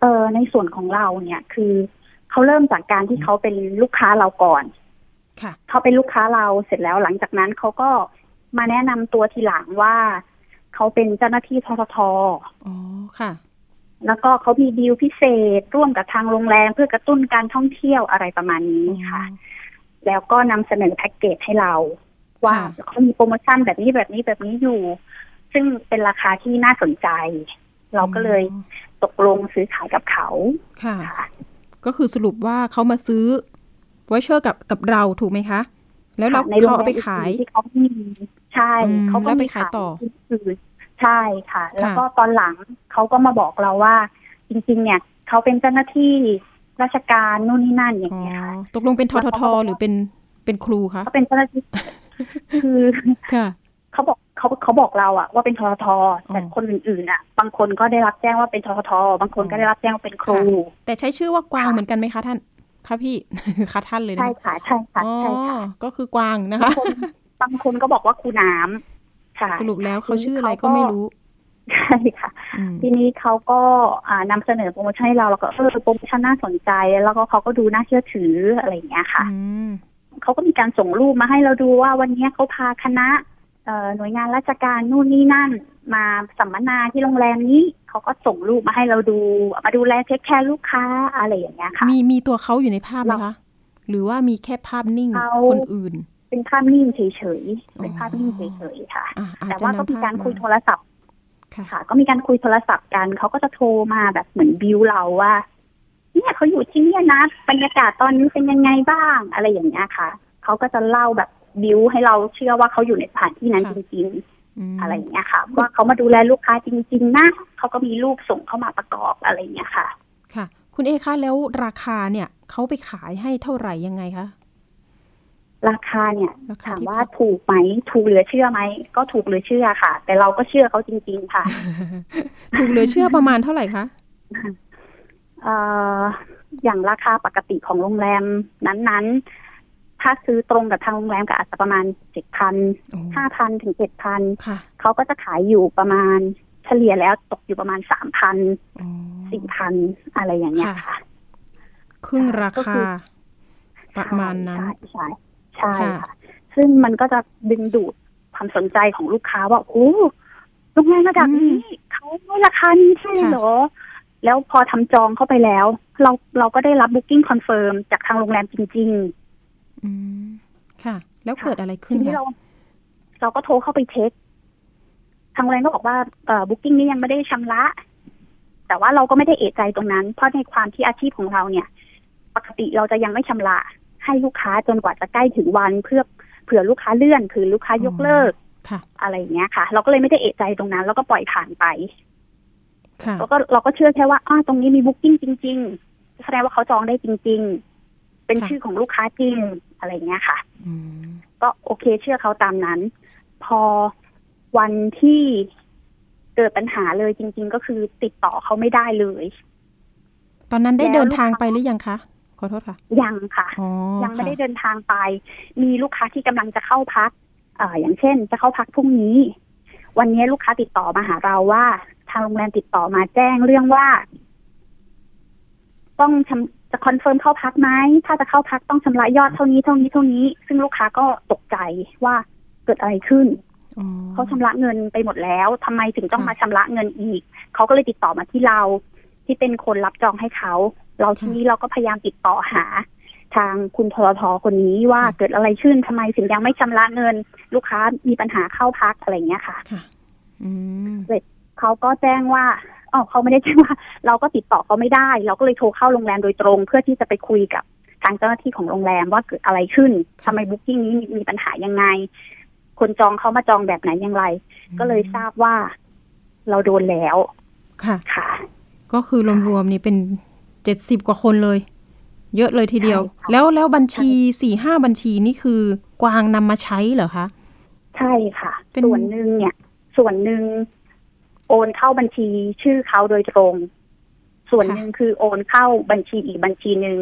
เออในส่วนของเราเนี่ยคือเขาเริ่มจากการที่เขาเป็นลูกค้าเราก่อนค่ะ เขาเป็นลูกค้าเราเสร็จแล้วหลังจากนั้นเขาก็มาแนะนำตัวทีหลังว่าเขาเป็นเจ้าหน้าที่ททท. อ๋อค่ะ แล้วก็เขามีดีลพิเศษร่วมกับทางโรงแรมเพื่อกระตุ้นการท่องเที่ยวอะไรประมาณนี้ค่ะ แล้วก็นำเสนอแพ็กเกจให้เรา ว่าค่ะเขามีโปรโมชั่นแบบนี้แบบนี้แบบนี้อยู่ ซึ่งเป็นราคาที่น่าสนใจ เราก็เลยอ๋อตกลงซื้อขายกับเขาค่ะค่ะ ก็คือสรุปว่าเขามาซื้อ voucher กับกับเราถูกไหมคะ แล้วเราในโรงเขาแรเอามไปขายที่เขามีใช่อืมเขาก็แล้วไปมีขายต่อที่อื่นใช่ค่ะ แล้วก็ตอนหลังเขาก็มาบอกเราว่า จริง ๆ เนี่ยเขาเป็นเจ้าหน้าที่ราชการนู่นนี่นั่นอย่างอ๋อเงี้ยค่ะตกลงเป็นทททหรือเป็นเป็นครูคะเขาเป็นเจ้าหน้าที่คือค่ะเขาบอกเขาเขาบอกเราอะว่าเป็นทททแต่อ๋อคนอื่นๆอะบางคนก็ได้รับแจ้งว่าเป็นทททบางคนก็ได้รับแจ้งว่าเป็นครู แต่ใช้ชื่อว่ากวางค่ะเหมือนกันไหมคะท่าน คะพี่คะท่านเลยนะใช่ค่ะใช่ค่ะอ๋อใช่ค่ะก็คือกวางนะคะบางคนบางคนก็บอกว่าครูน้ำค่ะสรุปแล้วเขาชื่ออะไรก็ไม่รู้ใช่ค่ะอืมทีนี้เขาก็อ่านำเสนอโปรโมชั่นให้เราแล้วก็เออโปรโมชั่นน่าสนใจ แล้วก็เขาก็ดูน่าเชื่อถืออะไรอย่างเงี้ยค่ะอืมเขาก็มีการส่งรูปมาให้เราดูว่าวันนี้เขาพาคณะเอ่อ หน่วยงานราชการนู่นนี่นั่น มาสัมมนาที่โรงแรมนี้เขาก็ส่งรูปมาให้เราดูมาดูแลเทคแคร์ลูกค้าอะไรอย่างเงี้ยค่ะ มีมีตัวเขาอยู่ในภาพไหมเราคะหรือว่ามีแค่ภาพนิ่งเขาคนอื่น เป็นภาพนิ่งเฉยๆเป็นอ๋อภาพนิ่งเฉยๆค่ะอะอาจแต่จะว่าก็นำมีภาพการคุยโทมารศัพท์ค่ะค่ะ ก็มีการคุยโทรศัพท์กันเขาก็จะโทรมาแบบเหมือนบิวเราว่าเนี่ยเขาอยู่ที่เนี่ยนะบรรยากาศตอนนี้เป็นยังไงบ้างอะไรอย่างเงี้ยค่ะเขาก็จะเล่าแบบ บิวให้เราเชื่อว่าเขาอยู่ในสถานที่นั้นจริงมๆอะไรอย่างเงี้ยค่ะ ว่าเขามาดูแลลูกค้าจริง ๆ นะเขาก็มีรูปส่งเข้ามาประกอบอะไรอย่างเงี้ยค่ะ ค่ะ คุณเอคะแล้วราคาเนี่ยเขาไปขายให้เท่าไหร่ยังไงคะราคาเนี่ยราคาถามที่ว่าพักถูกไหมถูกเหลือเชื่อไหมก็ถูกเหลือเชื่อค่ะ แต่เราก็เชื่อเขาจริง ๆ ค่ะ ถูกเหลือเชื่อประมาณเท่าไหร่คะเอ่ออย่างราคาปกติของโรงแรมนั้นๆ ถ้าซื้อตรงกับทางโรงแรมก็อาจจะประมาณเจ็ดพันโอ้ห้าพันถึงเจ็ดพันค่ะเขาก็จะขายอยู่ประมาณเฉลี่ยแล้วตกอยู่ประมาณสามพันอ๋อสี่พันอะไรอย่างเงี้ยค่ะ ครึ่งราก็คืคาอประมาณนั้นใช่ใช่ใช่ค่ะค่ะซึ่งมันก็จะดึงดูดความสนใจของลูกค้าว่าโอ้โรงแรมระดับนี้เขาให้ราคานี้ใช่เหรอ แล้วพอทำจองเข้าไปแล้ว เราเราก็ได้รับ Booking Confirm จากทางโรงแรมจริง อืมค่ะ แล้วค่ะเกิดอะไรๆขึ้นทีนี้คะเราเราก็โทรเข้าไปเช็คทางโรงแรมก็บอกว่าเอ่อ Booking นี้ยังไม่ได้ชำระ แต่ว่าเราก็ไม่ได้เอะใจตรงนั้น เพราะในความที่อาชีพของเราเนี่ย ปกติเราจะยังไม่ชำระ ให้ลูกค้าจนกว่าจะใกล้ถึงวันเพื่อเผื่อลูกค้าเลื่อนเผื่อลูกค้ายกเลิกค่ะอะไรอย่างเงี้ยค่ะ เราก็เลยไม่ได้เอะใจตรงนั้น แล้วก็ปล่อยผ่านไปค่ะแล้วก็เราก็เชื่อแค่ว่าอ้าตรงนี้มีบุ๊กิ้งจริง ๆ แสดงว่าเขาจองได้จริง ๆ เป็นค่ะชื่อของลูกค้าจริงอะไรอย่างเงี้ยค่ะอืมก็โอเคเชื่อเขาตามนั้น พอวันที่เกิดปัญหาเลยจริง ๆ ก็คือติดต่อเขาไม่ได้เลย ตอนนั้นได้แล้วเดินทางลูกค้าไปหรือยังคะขอโทษค่ะ ยังค่ะอ๋อยังไม่ได้ค่ะเดินทางไป มีลูกค้าที่กำลังจะเข้าพักอ่าอย่างเช่น จะเข้าพักพรุ่งนี้ วันนี้ลูกค้าติดต่อมาหาเราว่า ทางโรงแรมติดต่อมาแจ้งเรื่องว่า ต้องชำ จะ confirm เข้าพักไหมถ้าจะเข้าพักต้องชำระยอดเท่านี้เท่านี้เท่านี้ ซึ่งลูกค้าก็ตกใจว่าเกิดอะไรขึ้นอ๋อเขาชำระเงินไปหมดแล้วทำไมถึงต้องค่ะมาชำระเงินอีก เขาก็เลยติดต่อมาที่เรา ที่เป็นคนรับจองให้เขา เราทีนี้เราก็พยายามติดต่อหา ทางคุณ ททท. คนนี้ว่าเกิดอะไรขึ้นทำไมถึงยังไม่ชำระเงิน ลูกค้ามีปัญหาเข้าพักอะไรอย่างเงี้ยค่ะค่ะอืมเขาก็แจ้งว่า อ๋อเขาไม่ได้แจ้งว่า เราก็ติดต่อเขาไม่ได้ เราก็เลยโทรเข้าโรงแรมโดยตรง เพื่อที่จะไปคุยกับทางเจ้าหน้าที่ของโรงแรมว่าเกิดอะไรขึ้นทำไมบุ๊กิ้งนี้มีมีปัญหายังไง คนจองเขามาจองแบบไหนอย่างไร ก็เลยทราบว่าเราโดนแล้ว ค่ะ ค่ะ ก็คือรวมๆนี่เป็นเจ็ดสิบกว่าคนเลย เยอะเลยทีเดียวใช่ค่ะแล้วแล้วบัญชีสี่ห้าบัญชีนี่คือกวางนำมาใช้เหรอคะ ใช่ค่ะเป็นส่วนหนึ่งเนี่ย ส่วนหนึ่ง โอนเข้าบัญชีชื่อเขาโดยตรง ส่วนหนึ่งคือโอนเข้าบัญชีอีกบัญชีหนึ่ง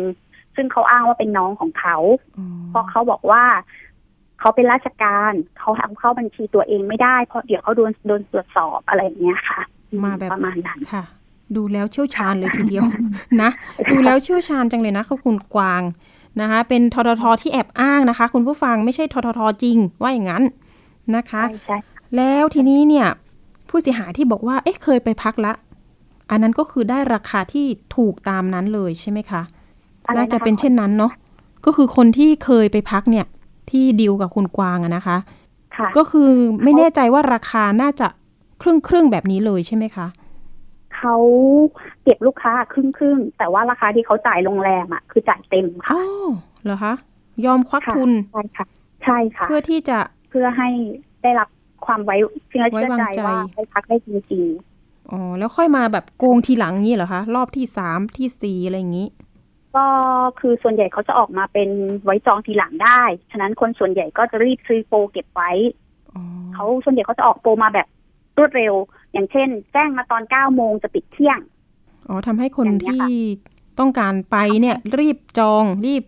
ซึ่งเขาอ้างว่าเป็นน้องของเขาอ๋อเพราะเขาบอกว่าเขาเป็นราชการเขาทำเข้าบัญชีตัวเองไม่ได้เพราะเดี๋ยวเขาโดนโดนตรวจสอบอะไรอย่างเงี้ยค่ะ มาแบบประมาณนั้นค่ะ ดูแล้วเชี่ยวชาญเลยทีเดียวนะ ดูแล้วเชี่ยวชาญจังเลยนะขอบคุณกวางนะคะ เป็นทททที่แอบอ้างนะคะ คุณผู้ฟังไม่ใช่ทททจริงว่าอย่างนั้นนะคะใช่ใช่แล้วทีนี้เนี่ย ผู้เสียหายที่บอกว่า เอ๊ะ เคยไปพักละ อันนั้นก็คือได้ราคาที่ถูกตามนั้นเลยใช่ไหมคะอะไรน่าจะคเป็นเช่นนั้นเนาะ ก็คือคนที่เคยไปพักเนี่ย ที่ดีลกับคุณกวางอะนะคะค่ะก็คือไม่แน่ใจว่าราคาน่าจะครึ่งครึ่งๆแบบนี้เลยใช่ไหมคะเขาเก็บลูกค้าครึ่งครึ่งๆแต่ว่าราคาที่เขาจ่ายโรงแรมอะคือจ่ายเต็มอ๋ค่ะอเหรอคะ ยอมควักค่ะทุน ใช่ค่ะ ใช่ค่ะ เพื่อที่จะเพื่อให้ได้รับ ความไว้เชื่อไว้เชื่อวางใจใจว่าได้พักได้จริงอ๋อแล้วค่อยมาแบบโกงทีหลังนี้เหรอคะรอบที่สามที่สี่อะไรอย่างนี้ๆก็คือส่วนใหญ่เขาจะออกมาเป็นไว้จองทีหลังได้ ฉะนั้นคนส่วนใหญ่ก็จะรีบซื้อโปรเก็บไว้อ๋อเขาส่วนใหญ่เขาจะออกโปรมาแบบรวดเร็ว อย่างเช่น แจ้งมาตอนเก้าโมงจะปิดเที่ยงอ๋อทำให้คนอย่างเงี้ยที่ค่ะต้องการไปเนี่ย รีบจองรีบ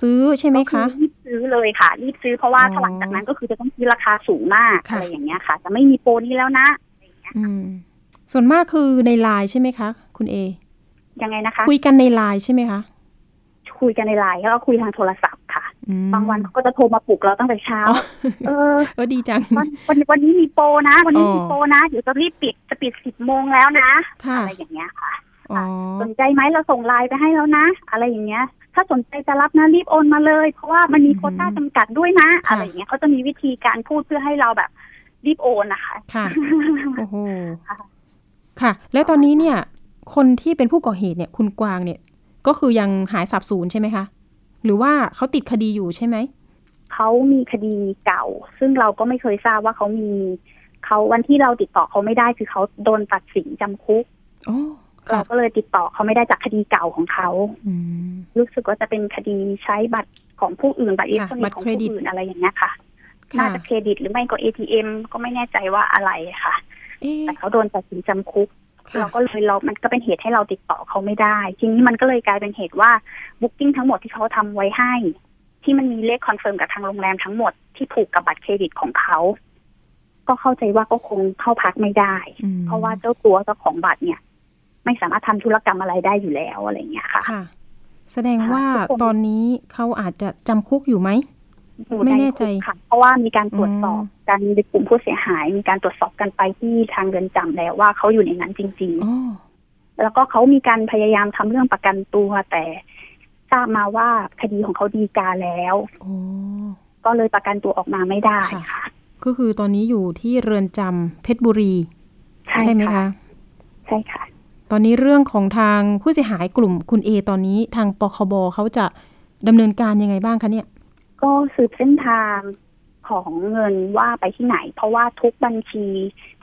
ซื้อใช่ไหมก็คะรีบซื้อเลยค่ะ รีบซื้อเพราะว่าอ๋อถ้าหลังจากนั้นก็คือจะต้องซื้อราคาสูงมากค่ะอะไรอย่างเงี้ยค่ะ จะไม่มีโปรนี้แล้วนะอืมส่วนมากคือในไลน์ใช่ไหมคะ คุณเอยังไงนะคะ คุยกันในไลน์ใช่ไหมคะคุยกันในไลน์แล้วก็คุยทางโทรศัพท์ค่ะอืมบางวันเขาก็จะโทรมาปลุกเราตั้งแต่เช้าอ๋อเออเออดีจังวันวันวันนี้มีโปรนะ วันนี้อ๋อมีโปรนะเดี๋ยวจะรีบปิดจะปิดสิบโมงแล้วนะค่ะอะไรอย่างเงี้ยค่ะ อ๋อสนใจไหมเราส่งไลน์ไปให้แล้วนะ อะไรอย่างเงี้ย ถ้าสนใจจะรับนะรีบโอนมาเลย เพราะว่ามันมีโควต้าจำกัดด้วยนะค่ะอะไรอย่างเงี้ยเขาจะมีวิธีการพูดเพื่อให้เราแบบรีบโอนนะคะ ค่ะโอ้โหค่ะค่ะ แล้วตอนนี้เนี่ย คนที่เป็นผู้ก่อเหตุเนี่ย คุณกวางเนี่ย ก็คือยังหายสับสูญใช่ไหมคะ หรือว่าเขาติดคดีอยู่ใช่ไหมเขามีคดีเก่า ซึ่งเราก็ไม่เคยทราบว่าเขามีเขาวันที่เราติดต่อเขาไม่ได้คือเขาโดนตัดสินจำคุกอ๋อ เราค่ะก็เลยติดต่อเขาไม่ได้จากคดีเก่าของเขาอืมรู้สึกว่าจะเป็นคดีใช้บัตรของผู้อื่นบัตรอิเล็กทรอนิบักตส์รของเครดิผู้ตอื่นอะไรอย่างเงี้ยค่ะน่าค่ะจะเครดิตหรือไม่ก็ ATM ก็ไม่แน่ใจว่าอะไรค่ะเอ๊ะแต่เขาโดนตัดสินจำคุกค่ะเราก็เลยเรา มันก็เป็นเหตุให้เราติดต่อเขาไม่ได้ ทีนี้มันก็เลยกลายเป็นเหตุว่าbooking ทั้งหมดที่เขาทำไว้ให้ ที่มันมีเลข confirm กับทางโรงแรมทั้งหมดที่ผูกกับบัตรเครดิตของเขา ก็เข้าใจว่าก็คงเข้าพักไม่ได้อืมเพราะว่าเจ้าตัวเจ้าของบัตรเนี่ย ไม่สามารถทำธุรกรรมอะไรได้อยู่แล้วอะไรอย่างเงี้ยค่ะค่ะ แสดงว่าทุกคนตอนนี้เขาอาจจะจำคุกอยู่ไหมอยู่ไม่แน่ใจคุกค่ะเพราะว่ามีการตรวจสอบอืมกันในกลุ่มผู้เสียหาย มีการตรวจสอบกันไปที่ทางเรือนจำแล้วว่าเขาอยู่ในนั้นจริงอ๋อๆแล้วก็เขามีการพยายามทำเรื่องประกันตัวแต่ทราบมาว่าคดีของเขาดีกาแล้วโอ้ก็เลยประกันตัวออกมาไม่ได้ค่ะค่ะ ก็คือตอนนี้อยู่ที่เรือนจำเพชรบุรี ใช่ไหมคะ ใช่ค่ะ ตอนนี้เรื่องของทางผู้เสียหายกลุ่มคุณเอตอนนี้ทางปคบเขาจะดำเนินการยังไงบ้างคะเนี่ย ก็สืบเส้นทางของเงินว่าไปที่ไหน เพราะว่าทุกบัญชี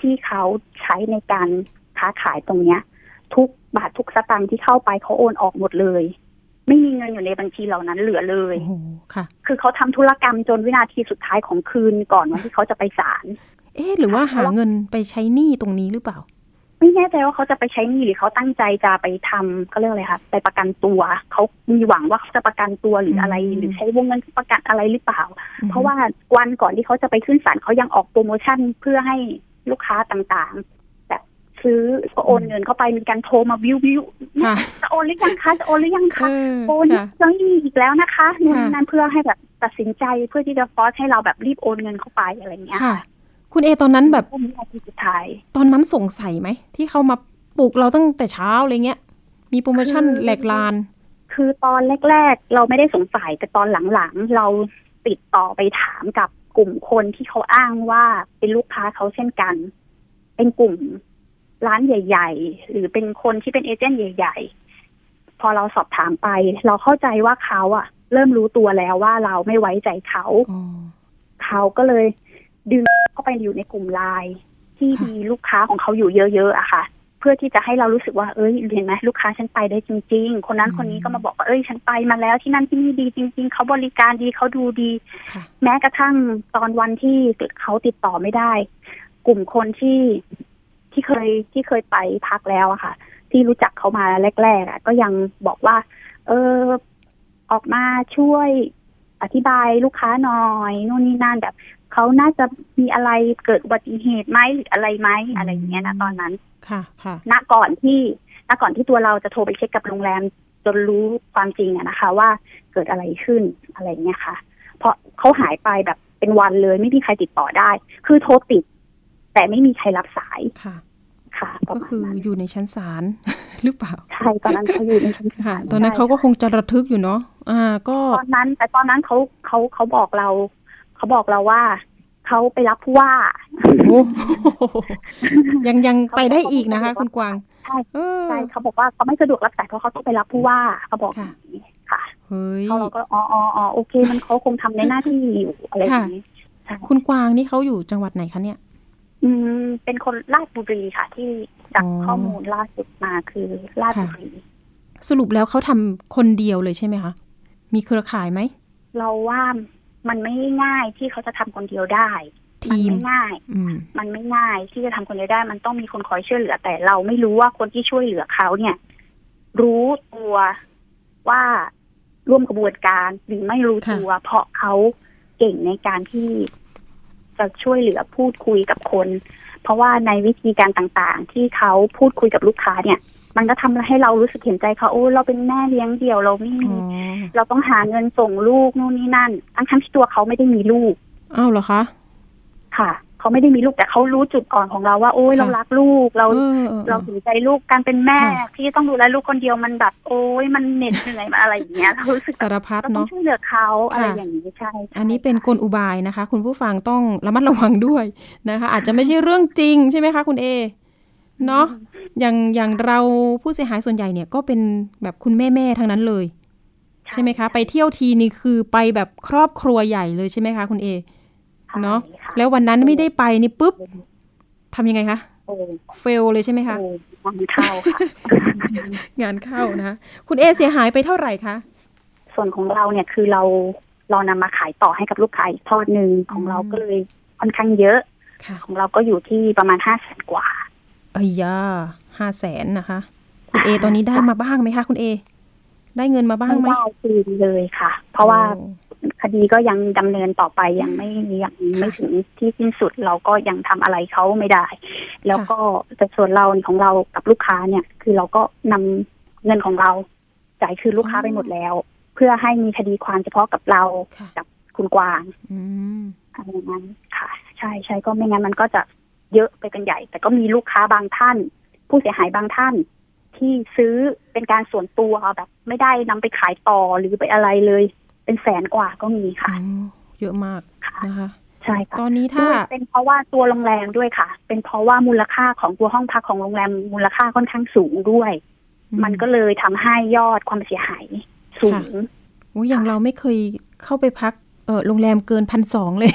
ที่เขาใช้ในการค้าขายตรงเนี้ย ทุกบาททุกสตางค์ที่เข้าไปเขาโอนออกหมดเลย ไม่มีเงินอยู่ในบัญชีเหล่านั้นเหลือเลยโอ้โหค่ะ คือเขาทำธุรกรรมจนวินาทีสุดท้ายของคืนก่อนวันที่เขาจะไปศาลเอ๊ะหรือว่าหาเงินไปใช้หนี้ตรงนี้หรือเปล่า ไม่แน่ใจว่าเขาจะไปใช้หนี้หรือเขาตั้งใจจะไปทำก็เรียกอะไรคะไปประกันตัวเขามีหวังว่าเขาจะประกันตัวหรืออะไรอืมหรือใช้วงเงินประกันอะไรหรือเปล่าอืมเพราะว่าวันก่อนที่เขาจะไปขึ้นศาลเขายังออกโปรโมชั่นเพื่อให้ลูกค้าต่างๆ แบบซื้อก็โอนเงินเข้าไปมีการโทรมาบิวบิวค่ะจะโอนหรือยังคะจะโอนหรือยังเอคะอโอนค่ะยังมีอีกแล้วนะคะนู่นค่ะนี่นั่นเพื่อให้แบบตัดสินใจเพื่อที่จะฟอสให้เราแบบรีบโอนเงินเข้าไปอะไรอย่างเงี้ยค่ะ คุณเอตอนนั้นแบบพวกนี้นาทีสุดท้าย ตอนนั้นสงสัยไหม ที่เขามาปลุกเราตั้งแต่เช้าอะไรเงี้ย มีโปรโมชั่นคือแหลกลาน คือตอนแรก ๆ เราไม่ได้สงสัยแต่ตอนหลังๆ เราติดต่อไปถามกับกลุ่มคนที่เขาอ้างว่าเป็นลูกค้าเขาเช่นกัน เป็นกลุ่มร้านใหญ่ ๆ หรือเป็นคนที่เป็นเอเจนต์ใหญ่ ๆ พอเราสอบถามไป เราเข้าใจว่าเขาอะเริ่มรู้ตัวแล้วว่าเราไม่ไว้ใจเขาอ๋อเขาก็เลย ดึงเข้าไปอยู่ในกลุ่มไลน์ที่ค่ะมีลูกค้าของเขาอยู่เยอะๆอะค่ะ เพื่อที่จะให้เรารู้สึกว่าเอ้ยเห็นไหมลูกค้าฉันไปได้จริง ๆ คนนั้นคนนี้ก็มาบอกว่าเอ้ยฉันไปมาแล้วที่นั่นที่นี่ดีจริง ๆเขาบริการดีเขาดูดีค่ะแม้กระทั่งตอนวันที่เขาติดต่อไม่ได้ กลุ่มคนที่ที่เคยที่เคยไปพักแล้วอะค่ะ ที่รู้จักเขามาแรก ๆอะก็ยังบอกว่า เออออกมาช่วยอธิบายลูกค้าหน่อยนู่นนี่นั่นแบบ เขาน่าจะมีอะไรเกิดอุบัติเหตุไหมหรืออะไรไหมอะไรอย่างเงี้ยนะตอนนั้น ค่ะ ค่ะณก่อนที่ณก่อนที่ตัวเราจะโทรไปเช็คกับโรงแรม จนรู้ความจริงอะนะคะ ว่าเกิดอะไรขึ้นอะไรเงี้ยค่ะ เพราะเขาหายไปแบบเป็นวันเลยไม่มีใครติดต่อได้ คือโทรติด แต่ไม่มีใครรับสายค่ะค่ะประก็มาณคือนั้นอยู่ในชั้นศาลหรือเปล่าใช่ตอนนั้นเขาอยู่ในชั้นศาค่ะลตอนนั้นใช่เขาก็คงจะระทึกอยู่เนาะอ่า ก็ตอนนั้น แต่ตอนนั้นเขาเขาเขาบอกเรา เขาบอกเราว่าเขาไปรับผู้ว่าโอ้โหยังยังไปได้อีกนะคะ คุณกวางใช่เออใช่เขาบอกว่าเขาไม่สะดวกรับสายเพราะเขาต้องไปรับผู้ว่าเขาบอกอค่ะย่างนี้ค่ะเฮ้ยเขาเราก็อ๋ออ๋ออ๋อโอเค มันเขาคงทำในหน้าที่อยู่อะไรอย่างนี้ใช่คุณกวางนี่เขาอยู่จังหวัดไหนคะเนี่ย อืม เป็นคนราชบุรีค่ะ ที่จากอ๋อข้อมูลล่าสุดมาคือราชบุรีสรุปแล้วเขาทำคนเดียวเลยใช่ไหมคะมีเครือข่ายไหมเราว่า มันไม่ง่ายที่เขาจะทำคนเดียวได้มันทีมไม่ง่ายอืมมันไม่ง่ายที่จะทำคนเดียวได้ มันต้องมีคนคอยช่วยเหลือแต่เราไม่รู้ว่าคนที่ช่วยเหลือเขาเนี่ย รู้ตัวว่าร่วมกระบวนการหรือไม่รู้ตัว เพราะเขาเก่งในการที่จะช่วยเหลือพูดคุยกับคน เพราะว่าในวิธีการต่างๆ ที่เขาพูดคุยกับลูกค้าเนี่ย มันก็ทำให้เรารู้สึกเห็นใจเขาโอ้เราเป็นแม่เลี้ยงเดี่ยวเราไม่อ๋มีอเราต้องหาเงินส่งลูกนู่นนี่นั่นทั้งๆที่ตัวเขาไม่ได้มีลูกอ้าวเหรอคะ ค่ะเขาไม่ได้มีลูกแต่เขารู้จุดอ่อนของเราว่า โอ้ยค่ะเรารักลูกเราเออเออเอเราอถึงใจลูกการเป็นแม่ค่ะที่ต้องดูแลลูกคนเดียวมันแบบ โอ้ยมันเหน็ดเหนื่อยมาอะไรอย่างเงี้ยเรารู้สึกสารพัดเราต้อเนาะงช่วยเหลือเขาอะไรค่ะอย่างนี้ใช่ใช่อันนี้เป็นกค่ะลอุบายนะคะ คุณผู้ฟังต้องระมัดระวังด้วยนะคะ อาจจะไม่ใช่เรื่องจริงใช่ไหมคะคุณเอ เนาะอย่างอย่างเราผู้เสียหายส่วนใหญ่เนี่ยก็เป็นแบบคุณแม่แม่ๆทั้งนั้นเลย ใช่ไหมคะ ไปเที่ยวทีนี่คือไปแบบครอบครัวใหญ่เลยใช่ไหมคะ คุณเอใช่เนาะค่ะแล้ววันนั้นไม่ได้ไปนี่ปุ๊บทำยังไงคะโอ้เฟลเลยใช่ไหมคะโอ้มันเข้าค่ะงานเข้านะคะคุณเอเสียหายไปเท่าไหร่คะส่วนของเราเนี่ยคือเราเรานำมาขายต่อให้กับลูกค้าอีกทอดหนึ่งของเราก็เลยค่อนข้างเยอะค่ะของเราก็อยู่ที่ประมาณห้าแสนกว่าเอ้ยยาห้าแสนนะคะ คุณเอตอนนี้ได้มาบ้างไหมคะคุณเอ ได้เงินมาบ้างไหมไม่ได้คืนเลยค่ะ เพราะว่าโอ้คดีก็ยังดำเนินต่อไปยังไม่ยังไม่ถึงที่สิ้นสุดเราก็ยังทำอะไรเขาไม่ได้ แล้วก็แต่ส่วนเราของเรากับลูกค้าเนี่ย คือเราก็นำเงินของเรา จ่ายคืนลูกค้าไปหมดแล้ว เพื่อให้มีคดีความเฉพาะกับเราค่ะกับคุณกวางอืมอะไรอย่างนั้นค่ะ ใช่ใช่ก็ไม่งั้นมันก็จะ เยอะไปกันใหญ่ แต่ก็มีลูกค้าบางท่าน ผู้เสียหายบางท่าน ที่ซื้อเป็นการส่วนตัวแบบ ไม่ได้นำไปขายต่อหรือไปอะไรเลย เป็นแสนกว่าก็มีค่ะอ๋อเยอะมากค่ะนะคะใช่ค่ะตอนนี้ถ้าด้วยเป็นเพราะว่าตัวโรงแรมด้วยค่ะ เป็นเพราะว่ามูลค่าของตัวห้องพักของโรงแรมมูลค่าค่อนข้างสูงด้วย มันก็เลยทำให้ยอดความเสียหายสูงโอ้ยอย่างเราไม่เคยเข้าไปพักเออโรงแรมเกินพันสองเลย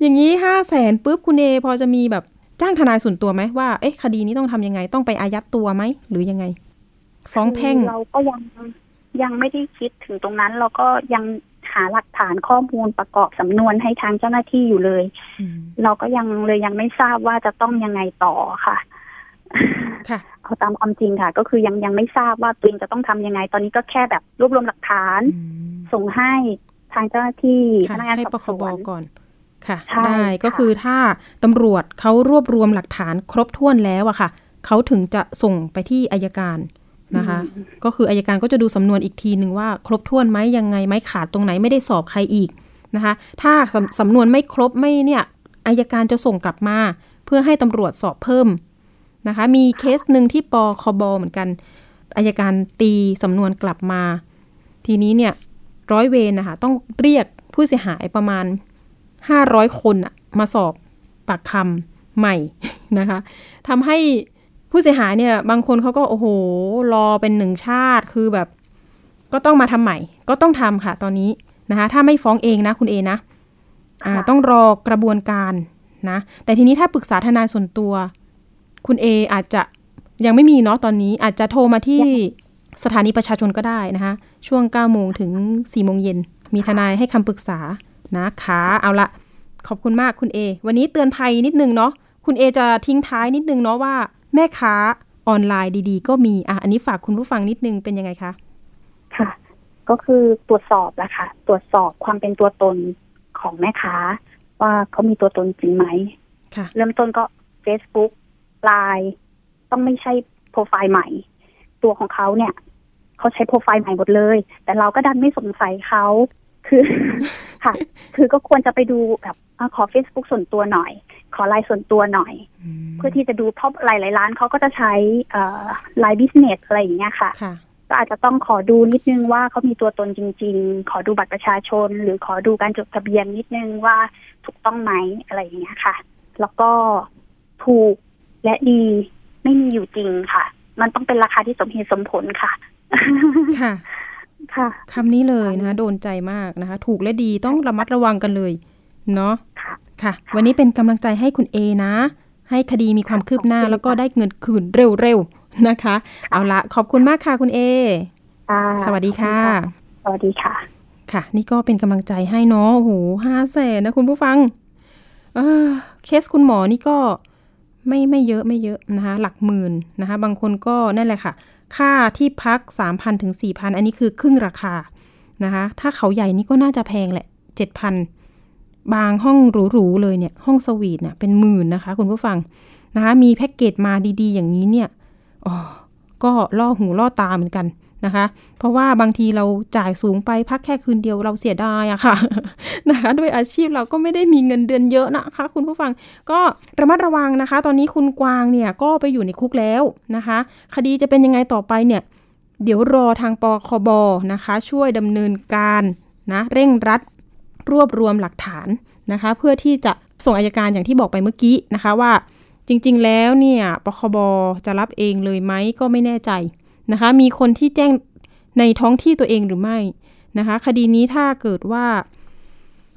อย่างนี้ห้าแสนปุ๊บคุณเอพอจะมีแบบ จ้างทนายส่วนตัวไหมว่า เอ๊ะ คดีนี้ต้องทำยังไง ต้องไปอายัดตัวไหม หรือยังไง ฟ้องแพ่งคือเราก็ยังยังไม่ได้คิดถึงตรงนั้น เราก็ยังหาหลักฐานข้อมูลประกอบสำนวนให้ทางเจ้าหน้าที่อยู่เลยอืมเราก็ยังเลยยังไม่ทราบว่าจะต้องยังไงต่อค่ะค่ะเอาตามความจริงค่ะ ก็คือยังยังไม่ทราบว่าตัวเองจะต้องทำยังไง ตอนนี้ก็แค่แบบรวบรวมหลักฐานอืมส่งให้ทางเจ้าหน้าที่พค่ะนักงานให้สอบปคสบวนก่อน ค่ะใช่ได้ค่ะก็คือถ้าตำรวจเขารวบรวมหลักฐานครบถ้วนแล้วอะค่ะ เขาถึงจะส่งไปที่อายการนะคะอืมก็คืออายการก็จะดูสำนวนอีกทีหนึ่งว่า ครบถ้วนไหมยังไงไหมขาดตรงไหนไม่ได้สอบใครอีกนะคะ ถ้าสำสำนวนไม่ครบไม่เนี่ยอายการจะส่งกลับมา เพื่อให้ตำรวจสอบเพิ่มนะคะ มีเคสหนึ่งที่ปคบเหมือนกันอายการตีสำนวนกลับมา ทีนี้เนี่ยร้อยเวรนะคะต้องเรียกผู้เสียหายประมาณ 500 คนอะมาสอบปากคำใหม่นะคะทำให้ผู้เสียหายเนี่ยบางคนเขาก็โอ้โห รอเป็นหนึ่งชาติคือแบบ ก็ต้องมาทำใหม่ ก็ต้องทำค่ะตอนนี้นะคะถ้าไม่ฟ้องเองนะคุณเอนะอ่าค่ะต้องรอกระบวนการนะ แต่ทีนี้ถ้าปรึกษาทนายส่วนตัว คุณเออาจจะยังไม่มีเนาะตอนนี้อาจจะโทรมาที่สถานีประชาชนก็ได้นะคะ ช่วง9โมงถึง4โมงเย็นมีทนายให้คำปรึกษา นะคะ เอาละขอบคุณมากคุณเอวันนี้เตือนภัยนิดนึงเนาะคุณเอจะทิ้งท้ายนิดนึงเนาะว่าแม่ค้าออนไลน์ดีๆ ก็มีอะอันนี้ฝากคุณผู้ฟังนิดนึงเป็นยังไงคะค่ะ ก็คือตรวจสอบแหละค่ะตรวจสอบความเป็นตัวตนของแม่ค้า ว่าเขามีตัวตนจริงไหมค่ะ เริ่มต้นก็ Facebook ไลน์ต้องไม่ใช่โปรไฟล์ใหม่ ตัวของเขาเนี่ย เขาใช้โปรไฟล์ใหม่หมดเลย แต่เราก็ดันไม่สงสัยเขา คือค่ะ คือก็ควรจะไปดูแบบอะขอ Facebook ส่วนตัวหน่อย ขอไลน์ส่วนตัวหน่อย เพื่อที่จะดูเพราะหลายๆร้านเขาก็จะใช้เอ่อไลน์บิสเนสอะไรอย่างเงี้ยค่ะค่ะก็อาจจะต้องขอดูนิดนึงว่าเขามีตัวตนจริง ๆ ขอดูบัตรประชาชน หรือขอดูการจดทะเบียนนิดนึงว่าถูกต้องไหมอะไรอย่างเงี้ยค่ะ แล้วก็ถูกและดีไม่มีอยู่จริงค่ะ มันต้องเป็นราคาที่สมเหตุสมผลค่ะ ค่ะ ค่ะคำนี้เลยนะคะโดนใจมากนะคะ ถูกและดีต้องระมัดระวังกันเลยเนาะค่ะค่ะวันนี้เป็นกำลังใจให้คุณเอนะ ให้คดีมีความคืบหน้าขอบคุณแล้วก็ค่ะได้เงินคืนเร็วๆนะคะ เอาละขอบคุณมากค่ะคุณเออ่าสวัสดีค่ะ สวัสดีค่ะ ค่ะ นี่ก็เป็นกำลังใจให้เนาะโอ้โหห้าแสนนะคุณผู้ฟัง เออเคสคุณหมอนี่ก็ไม่ไม่เยอะไม่เยอะนะคะ หลักหมื่นนะคะ บางคนก็นั่นแหละค่ะ ค่าที่พัก 3,000ถึง4,000 อันนี้คือครึ่งราคานะคะ ถ้าเขาใหญ่นี่ก็น่าจะแพงแหละ 7,000 บางห้องหรูๆเลยเนี่ย ห้องสวีทเนี่ยเป็นหมื่นนะคะ คุณผู้ฟังนะคะ มีแพ็กเกจมาดีๆ อย่างนี้เนี่ยอ๋อก็ล่อหูล่อตาเหมือนกัน นะคะ เพราะว่าบางทีเราจ่ายสูงไปพักแค่คืนเดียวเราเสียดายอะค่ะนะคะด้วยอาชีพเราก็ไม่ได้มีเงินเดือนเยอะนะคะ คุณผู้ฟังก็ระมัดระวังนะคะ ตอนนี้คุณกวางเนี่ยก็ไปอยู่ในคุกแล้วนะคะ คดีจะเป็นยังไงต่อไปเนี่ย เดี๋ยวรอทางปคบนะคะ ช่วยดำเนินการนะเร่งรัดรวบรวมหลักฐานนะคะ เพื่อที่จะส่งอายการอย่างที่บอกไปเมื่อกี้นะคะว่าจริง ๆ แล้วเนี่ยปคบจะรับเองเลยไหมก็ไม่แน่ใจ นะคะ มีคนที่แจ้งในท้องที่ตัวเองหรือไม่นะคะ คดีนี้ถ้าเกิดว่า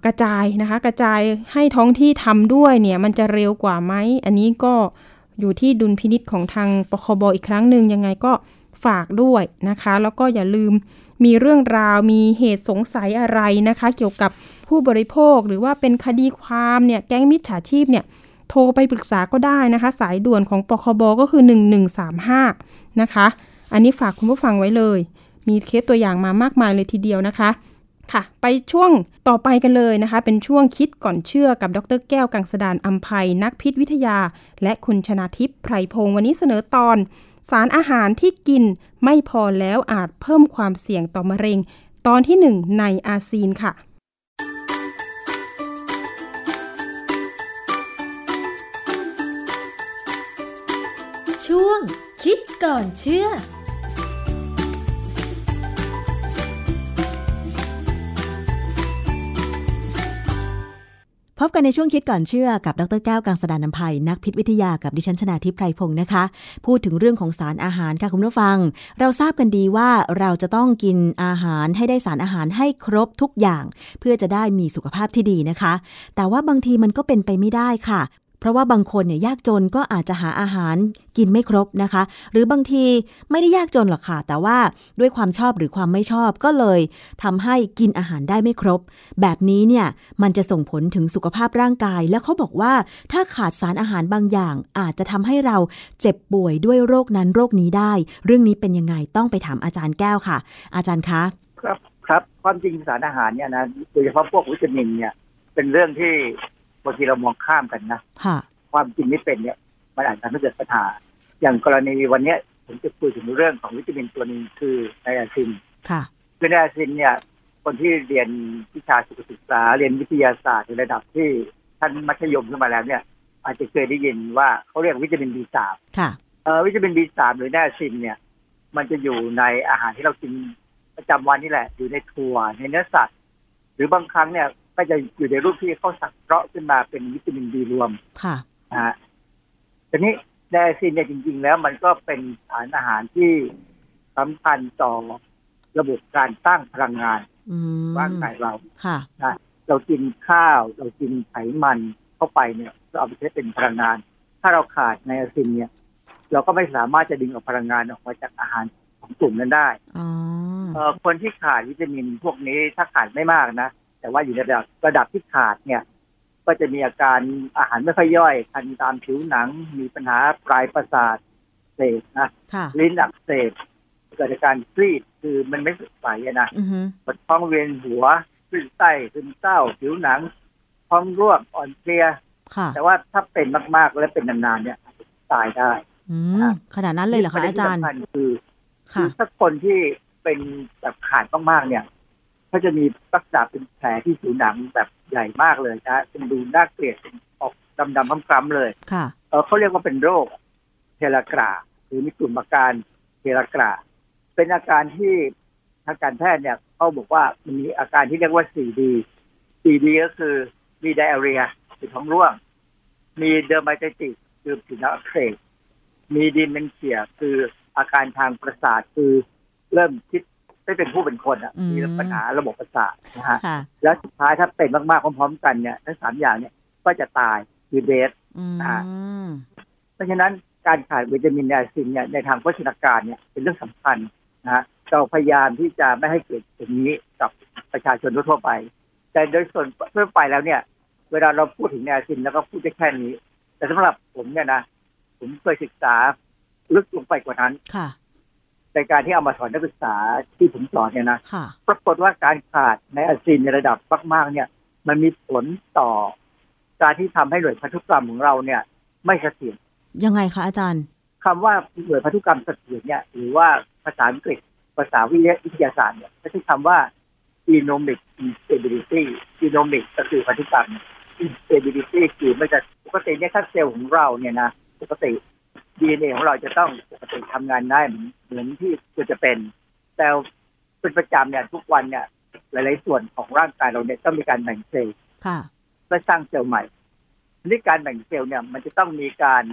กระจายนะคะ กระจายให้ท้องที่ทำด้วยเนี่ยมันจะเร็วกว่าไหม อันนี้ก็อยู่ที่ดุลพินิษของทางปคบอีกครั้งหนึ่งยังไงก็ฝากด้วยนะคะ แล้วก็อย่าลืมมีเรื่องราวมีเหตุสงสัยอะไรนะคะ เกี่ยวกับผู้บริโภคหรือว่าเป็นคดีความเนี่ยแก๊งมิจฉาชีพเนี่ยโทรไปปรึกษาก็ได้นะคะ สายด่วนของปคบก็คือ 1135 นะคะ อันนี้ฝากคุณผู้ฟังไว้เลย มีเคสตัวอย่างมามากมายเลยทีเดียวนะคะ ค่ะ ไปช่วงต่อไปกันเลยนะคะ เป็นช่วงคิดก่อนเชื่อกับดรแก้วกังสดานอัมภัยนักพิษวิทยา และคุณชนาทิพย์ไพรพงศ์วันนี้เสนอตอน สารอาหารที่กินไม่พอแล้วอาจเพิ่มความเสี่ยงต่อมะเร็ง ตอนที่หนึ่งในอาซีนค่ะช่วงคิดก่อนเชื่อ พบกันในช่วงคิดก่อนเชื่อกับดรแก้วกังสดานนภัย นักพิษวิทยากับดิฉันชนาทิพไพรพงศ์นะคะ พูดถึงเรื่องของสารอาหารค่ะคุณผู้ฟัง เราทราบกันดีว่าเราจะต้องกินอาหารให้ได้สารอาหารให้ครบทุกอย่าง เพื่อจะได้มีสุขภาพที่ดีนะคะ แต่ว่าบางทีมันก็เป็นไปไม่ได้ค่ะ เพราะว่าบางคนเนี่ยยากจนก็อาจจะหาอาหารกินไม่ครบนะคะ หรือบางทีไม่ได้ยากจนหรอกค่ะ แต่ว่าด้วยความชอบหรือความไม่ชอบก็เลยทำให้กินอาหารได้ไม่ครบ แบบนี้เนี่ยมันจะส่งผลถึงสุขภาพร่างกาย แล้วเขาบอกว่าถ้าขาดสารอาหารบางอย่าง อาจจะทำให้เราเจ็บป่วยด้วยโรคนั้นโรคนี้ได้ เรื่องนี้เป็นยังไงต้องไปถามอาจารย์แก้วค่ะ อาจารย์คะ ครับครับความจริงสารอาหารเนี่ยนะโดยเฉพาะพวกวิตามินเนี่ยเป็นเรื่องที่ บางทีเรามองข้ามกันนะค่ะความจริงไม่เป็นเนี่ยมันอาจจะทำให้เกิดปัญหา อย่างกรณีวันเนี้ยผมจะคุยถึงเรื่องของวิตามินตัวหนึงคือไนอาซินค่ะคือไนอาซินเนี่ย คนที่เรียนวิชาสุขศึกษาเรียนวิทยาศาสตร์ในระดับที่ท่านมัธยมขึ้นมาแล้วเนี่ย อาจจะเคยได้ยินว่าเขาเรียกวิตามิน B3 ค่ะเอ่อวิตามิน B3 หรือไนอาซินเนี่ย มันจะอยู่ในอาหารที่เรากินประจำวันนี่แหละ อยู่ในถั่วในเนื้อสัตว์ หรือบางครั้งเนี่ย ก็จะอยู่ในรูปที่เขาสังเคราะห์ขึ้นมาเป็นวิตามิน B รวม ค่ะนะฮะทีนี้ไดอาซินเนี่ยจริง ๆ แล้วมันก็เป็นสารอาหารที่สำคัญต่อระบบการสร้างพลังงานอืมร่างกายเราค่ะนะเรากินข้าว เรากินไขมันเข้าไปเนี่ยเราเอาไปใช้เป็นพลังงาน ถ้าเราขาดไนอาซินเนี่ย เราก็ไม่สามารถจะดึงเอาพลังงานออกมาจากอาหารของกลุ่มนั้นได้อ๋อเอ่อคนที่ขาดวิตามินพวกนี้ถ้าขาดไม่มากนะ แต่ว่าอยู่ในระดับระดับที่ขาดเนี่ย ก็จะมีอาการอาหารไม่ค่อยย่อย คันตามผิวหนัง มีปัญหาปลายประสาทเสพนะค่ะลิ้นอักเสบเกิดอาการครีดคือมันไม่สดใสอะนะอือฮึปวดท้องเวียนหัวคลื่นไส้ซึมเศร้า ผิวหนัง ท้องร่วงอ่อนเพลียค่ะแต่ว่าถ้าเป็นมากๆและเป็นนานๆเนี่ยอาจจะตายได้อืมขนาดนั้นเลยเหรอคะอาจารย์ประเด็นที่สำคัญคือคืค่ะอถ้าคนที่เป็นแบบขาดมากๆเนี่ย เขาจะมีลักษณะเป็นแผลที่ผิวหนังแบบใหญ่มากเลยนะเป็นดูน่าเกลียดเป็นออกดำๆคล้ำๆเลยค่ะเออเขาเรียกว่าเป็นโรค pellagra หรือมีกลุ่มอาการ pellagra เป็นอาการที่ทางการแพทย์เนี่ยเขาบอกว่ามันมีอาการที่เรียกว่า 4D 4D ก็คือมี diarrhea คือท้องร่วง มี dermatitis คือผิวหนังอักเสบมีดีเมนเชียคืออาการทางประสาทคือเริ่มคิด ไม่เป็นผู้เป็นคนอะอืมมีปัญหาระบบประสาทนะฮะค่ะแล้วสุดท้ายถ้าเป็นมากๆพร้อมๆกันเนี่ยทั้งสามอย่างเนี่ยก็จะตายคือเดสอืมอ่าเพราะฉะนั้นการขาดวิตามินไนซินเนี่ยในทางโภชนาการเนี่ยเป็นเรื่องสำคัญนะฮะเราพยายามที่จะไม่ให้เกิดอย่างนี้กับประชาชนทั่วๆไป แต่โดยส่วนทั่วไปแล้วเนี่ย เวลาเราพูดถึงไนซินแล้วก็พูดได้แค่นี้ แต่สำหรับผมเนี่ยนะ ผมเคยศึกษาลึกลงไปกว่านั้นค่ะ ในการที่เอามาสอนนักศึกษาที่ผมสอนเนี่ยนะค่ะปรากฏว่าการขาดในอาซินในระดับมากๆเนี่ย มันมีผลต่อ การที่ทำให้หน่วยพันธุกรรมของเราเนี่ย ไม่เสถียรยังไงคะอาจารย์คำว่าหน่วยพันธุกรรมเสถียรเนี่ย หรือว่าภาษาอังกฤษภาษาวิทยาศาสตร์เนี่ยก็ใช้คำว่า genomic instability genomic ก็คือพันธุกรรม instability คือมันจะปกติเนี่ยถ้าเซลล์ของเราเนี่ยนะปกติ DNA ของเราจะต้องปกติทำงานได้เหมือนเหมือนที่ควรจะเป็น แต่เป็นประจำเนี่ยทุกวันเนี่ย หลาย ๆ ส่วนของร่างกายเราเนี่ยต้องมีการแบ่งเซลล์ค่ะเพื่อสร้างเซลล์ใหม่ทีนี้การแบ่งเซลล์เนี่ย มันจะต้องมีการ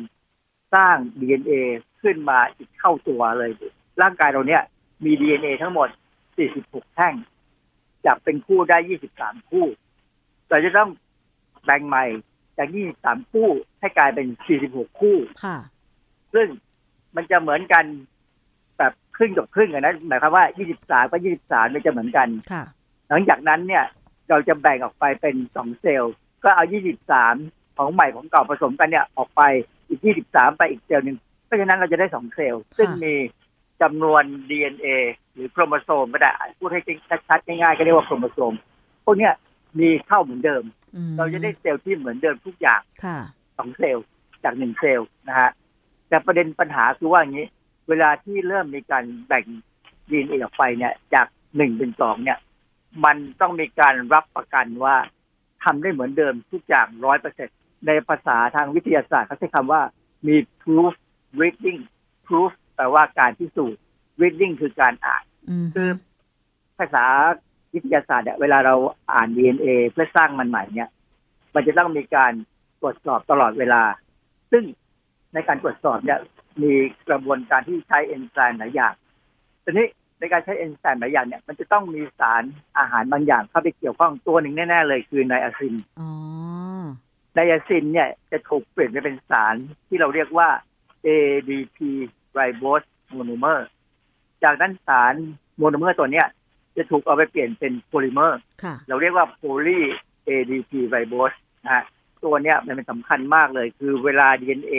สร้าง DNA ขึ้นมาอีกเข้าตัวเลย ร่างกายเราเนี่ย มี DNA ทั้งหมด 46 แท่งจะเป็นคู่ได้ 23 คู่ เราจะต้องแบ่งใหม่จาก 23 คู่ให้กลายเป็น 46 คู่ค่ะ ซึ่งมันจะเหมือนกันแบบครึ่งกับครึ่งอะนะหมายความว่า23กับ23มันจะเหมือนกันค่ะหลังจากนั้นเนี่ย เราจะแบ่งออกไปเป็นสองเซลล์ ก็เอา23ของใหม่ของเก่าผสมกันเนี่ย ออกไปอีก23ไปอีกเซลล์หนึ่งเพราะฉะนั้นเราจะได้สองเซลล์ ซึ่งมีจำนวน DNA หรือโครโมโซมก็ได้พูดให้ชัดๆง่ายๆก็เรียกว่าโครโมโซมพวกเนี้ยมีเข้าเหมือนเดิมอืมเราจะได้เซลล์ที่เหมือนเดิมทุกอย่างค่ะสองเซลล์จากหนึ่งเซลล์นะฮะ แต่ประเด็นปัญหาคือว่าอย่างนี้ เวลาที่เริ่มมีการแบ่งยีนเอออกไปเนี่ย จากหนึ่งเป็นสองเนี่ย มันต้องมีการรับประกันว่าทำได้เหมือนเดิมทุกอย่างร้อยเปอร์เซ็นในภาษาทางวิทยาศาสตร์เขาใช้คำว่ามี proof reading proof แปลว่าการพิสูจน์ reading คือการอ่านอืมคือภาษาวิทยาศาสตร์เนี่ยเวลาเราอ่าน DNA เพื่อสร้างมันใหม่เนี่ย มันจะต้องมีการตรวจสอบตลอดเวลา ซึ่ง ในการตรวจสอบเนี่ยมีกระบวนการที่ใช้เอนไซม์หลายอย่างทีนี้ในการใช้เอนไซม์หลายอย่างเนี่ยมันจะต้องมีสารอาหารบางอย่างเข้าไปเกี่ยวข้องตัวหนึ่งแน่ๆเลยคือไนอาซินอ๋อไนอาซินเนี่ยจะถูกเปลี่ยนไปเป็นสารที่เราเรียกว่า ADP ribose monomer จากนั้นสารโมโนเมอร์ตัวเนี้ยจะถูกเอาไปเปลี่ยนเป็นโพลิเมอร์ค่ะเราเรียกว่า poly ADP ribose นะฮะตัวเนี้ยมันเป็นสำคัญมากเลย คือเวลา DNA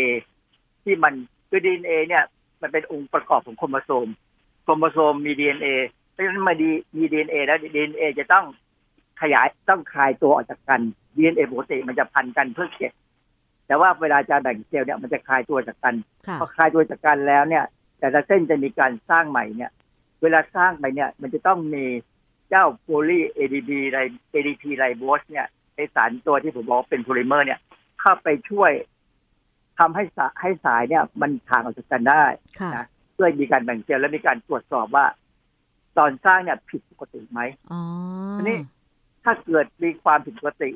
ที่มันคือ DNA เนี่ย มันเป็นองค์ประกอบของโครโมโซม โครโมโซมมี DNA เพราะฉะนั้นมาดีมี DNA แล้ว DNA จะต้องขยายต้องคลายตัวออกจากกัน DNA ปกติมันจะพันกันเพื่อเก็บแต่ว่าเวลาจะแบ่งเซลล์เนี่ยมันจะคลายตัวจากกันค่ะพอคลายตัวจากกันแล้วเนี่ย แต่ละเส้นจะมีการสร้างใหม่เนี่ย เวลาสร้างไปเนี่ย มันจะต้องมีเจ้าโพลี ADP ไร ADP ไรโบสเนี่ยไอสารตัวที่ผมบอกว่าเป็นโพลิเมอร์เนี่ย เข้าไปช่วย ทำให้สาให้สายเนี่ย มันห่างออกจากกันได้ค่ะนะเพื่อมีการแบ่งเซลล์และมีการตรวจสอบว่า ตอนสร้างเนี่ยผิดปกติไหมอ๋อทีนี้ถ้าเกิดมีความผิดปกติ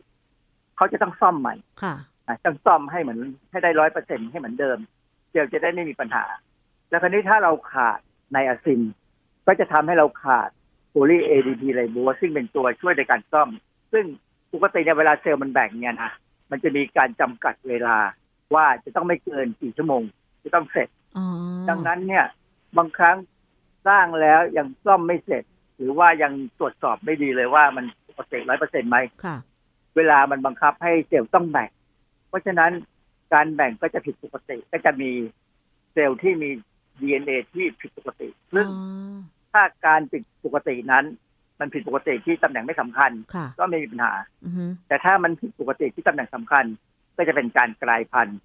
เขาจะต้องซ่อมใหม่ค่ะอะต้องซ่อมให้เหมือนให้ได้ร้อยเปอร์เซ็นต์ให้เหมือนเดิมเซลล์จะได้ไม่มีปัญหา แล้วคราวนี้ถ้าเราขาดไนอาซิน ก็จะทำให้เราขาด poly ADP ribose ซึ่งเป็นตัวช่วยในการซ่อม ซึ่งปกติเนี่ยเวลาเซลล์มันแบ่งเนี่ยนะมันจะมีการจำกัดเวลา ว่าจะต้องไม่เกินกี่ชั่วโมงจะต้องเสร็จอ๋อดังนั้นเนี่ย บางครั้งสร้างแล้วยังซ่อมไม่เสร็จ หรือว่ายังตรวจสอบไม่ดีเลยว่ามันปกติร้อยเปอร์เซ็นต์ไหมค่ะเวลามันบังคับให้เซลล์ต้องแบ่ง เพราะฉะนั้นการแบ่งก็จะผิดปกติ ก็จะมีเซลล์ที่มี DNA ที่ผิดปกติ ซึ่งอ๋อถ้าการผิดปกตินั้น มันผิดปกติที่ตำแหน่งไม่สำคัญค่ะก็ไม่มีปัญหาอือฮึแต่ถ้ามันผิดปกติที่ตำแหน่งสำคัญ ก็จะเป็นการกลายพันธุ์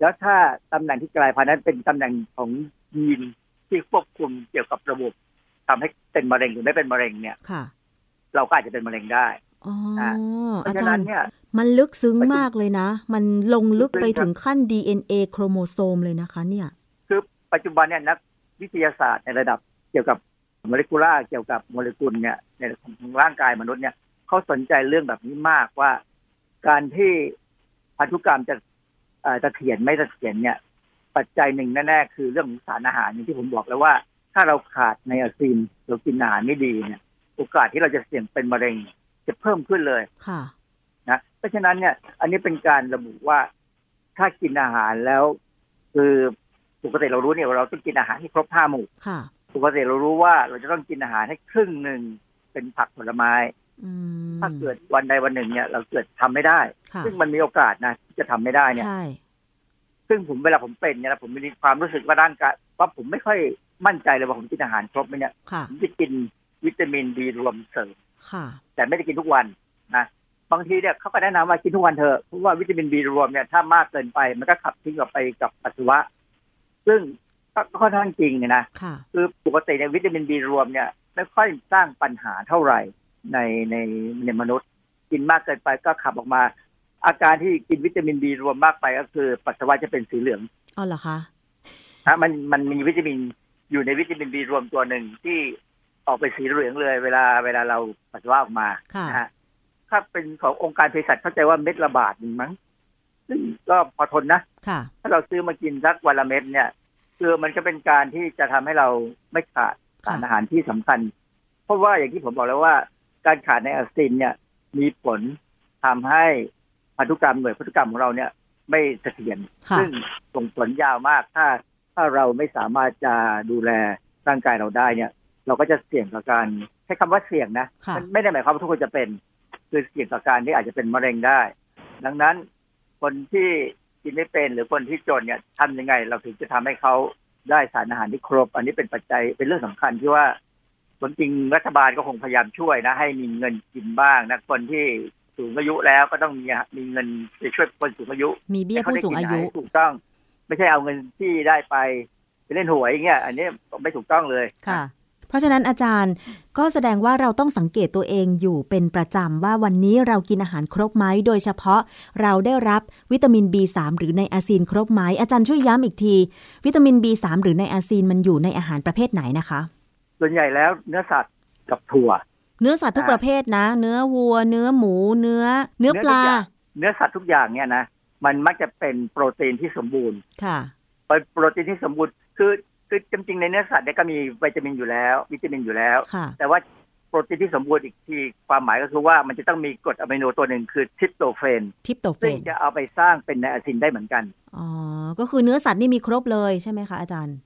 แล้วถ้าตำแหน่งที่กลายพันธุ์นั้นเป็นตำแหน่งของยีนที่ควบคุมเกี่ยวกับระบบทำให้เป็นมะเร็งหรือไม่เป็นมะเร็งเนี่ยค่ะ เราก็อาจจะเป็นมะเร็งได้อ๋อเพอาราะฉะจานั้รนย์เนี่ยมันลึกซึ้งไปถึงมากเลยนะ มันลงลึกไปลึกครับถึงขั้น DNA โครโมโซมเลยนะคะ เนี่ย คือปัจจุบันเนี่ยนักวิทยาศาสตร์ในระดับเกี่ยวกับโมเลกุลาร์เกี่ยวกับโมเลกุลเนี่ยในของร่างกายมนุษย์เนี่ยเขาสนใจเรื่องแบบนี้มากว่า การที่ พันธุกรรมจะเอ่อจะเถียนไม่จะเถียนเนี่ย ปัจจัยหนึ่งแน่ๆคือเรื่องของสารอาหารอย่างที่ผมบอกแล้วว่า ถ้าเราขาดไนอาซินเรากินอาหารไม่ดีเนี่ยโอกาสที่เราจะเสี่ยงเป็นมะเร็งจะเพิ่มขึ้นเลยค่ะนะเพราะฉะนั้นเนี่ย อันนี้เป็นการระบุว่าถ้ากินอาหารแล้ว คือปกติเรารู้เนี่ยว่าเราต้องกินอาหารที่ครบห้าหมู่ค่ะปกติเรารู้ว่าเราจะต้องกินอาหารให้ครึ่งหนึ่งเป็นผักผลไม้อืม ถ้าเกิดวันใดวันหนึ่งเนี่ย เราเกิดทำไม่ได้ค่ะซึ่งมันมีโอกาสนะที่จะทำไม่ได้เนี่ยใช่ซึ่งผมเวลาผมเป็นเนี่ยนะผมมีความรู้สึกว่าร่างกายว่าผมไม่ค่อยมั่นใจเลยว่าผมกินอาหารครบไหมเนี่ยค่ะผมจะกินวิตามินบีรวมเสริมค่ะแต่ไม่ได้กินทุกวันนะบางทีเนี่ยเขาก็แนะนำว่ากินทุกวันเถอะเพราะว่าวิตามินบีรวมเนี่ยถ้ามากเกินไปมันก็ขับทิ้งออกไปกับปัสสาวะ ซึ่งก็ก็ค่อนข้างจริงนะค่ะคือปกติในยวิตามินบีรวมเนี่ยไม่ค่อยสร้างปัญหาเท่าไหร่ ในในในมนุษย์ กินมากเกินไปก็ขับออกมา อาการที่กินวิตามินบีรวมมากไปก็คือ ปัสสาวะจะเป็นสีเหลืองอ๋อเหรอคะนะมันมันมีวิตามินอยู่ในวิตามินบีรวมตัวหนึ่งที่ออกเป็นสีเหลืองเลย เวลาเวลาเราปัสสาวะออกมาค่ะนะฮะถ้าเป็นขององค์การเภสัชเข้าใจว่าเม็ดละบาทหนึ่งมั้งซึ่งก็พอทนนะค่ะถ้าเราซื้อมากินสักวันละเม็ดเนี่ยคือมันก็เป็นการที่จะทำให้เราไม่ขาดสารค่ะอาหารที่สำคัญ เพราะว่าอย่างที่ผมบอกแล้วว่า การขาดในอะซินเนี่ยมีผลทำให้พันธุกรรมหน่วยพันธุกรรมของเราเนี่ยไม่เสถียรค่ะซึ่งส่งผลยาวมากถ้าถ้าเราไม่สามารถจะดูแลร่างกายเราได้เนี่ย เราก็จะเสี่ยงกับการใช้คำว่าเสี่ยงนะค่ะมันไม่ได้หมายความว่าทุกคนจะเป็น คือเสี่ยงกับการที่อาจจะเป็นมะเร็งได้ ดังนั้นคนที่กินไม่เป็นหรือคนที่จนเนี่ยทำยังไง เราถึงจะทำให้เขาได้สารอาหารที่ครบ อันนี้เป็นปัจจัยเป็นเรื่องสำคัญที่ว่า คนจริงรัฐบาลก็คงพยายามช่วยนะ ให้มีเงินกินบ้างนะคนที่สูงอายุแล้วก็ต้องมีมีเงินไปช่วยคนสูงอายุ มีเบี้ยผู้สูงอายุให้เขได้กินให้ถูกต้อง ไม่ใช่เอาเงินที่ได้ไปไปเล่นหวยอย่างเงี้ยอันนี้ไม่ถูกต้องเลยค่ะ เพราะฉะนั้นอาจารย์ก็แสดงว่าเราต้องสังเกตตัวเองอยู่เป็นประจำว่าวันนี้เรากินอาหารครบไหมโดยเฉพาะเราได้รับวิตามิน B3 หรือในอาซีนครบไหมอาจารย์ช่วยย้ำอีกที วิตามิน B3 หรือในอาซีนมันอยู่ในอาหารประเภทไหนนะคะ ส่วนใหญ่แล้วเนื้อสัตว์กับถั่ว เนื้อสัตว์ทุกอ่าประเภทนะ เนื้อวัว เนื้อหมู เนื้อ เนื้อปลา เนื้อสัตว์ทุกอย่างเนี่ยนะ มันมักจะเป็นโปรตีนที่สมบูรณ์ ค่ะเป็นโปรตีนที่สมบูรณ์ คือคือจริงๆในเนื้อสัตว์เนี่ยก็มีวิตามินอยู่แล้ว วิตามินอยู่แล้วค่ะแต่ว่าโปรตีนที่สมบูรณ์อีกทีความหมายก็คือว่ามันจะต้องมีกรดอะมิโนตัวหนึ่งคือทริปโตเฟนทริปโตเฟนซึ่งจะเอาไปสร้างเป็นไนอาซินได้เหมือนกัน อ๋อ ก็คือเนื้อสัตว์นี่มีครบเลยใช่ไหมคะอาจารย์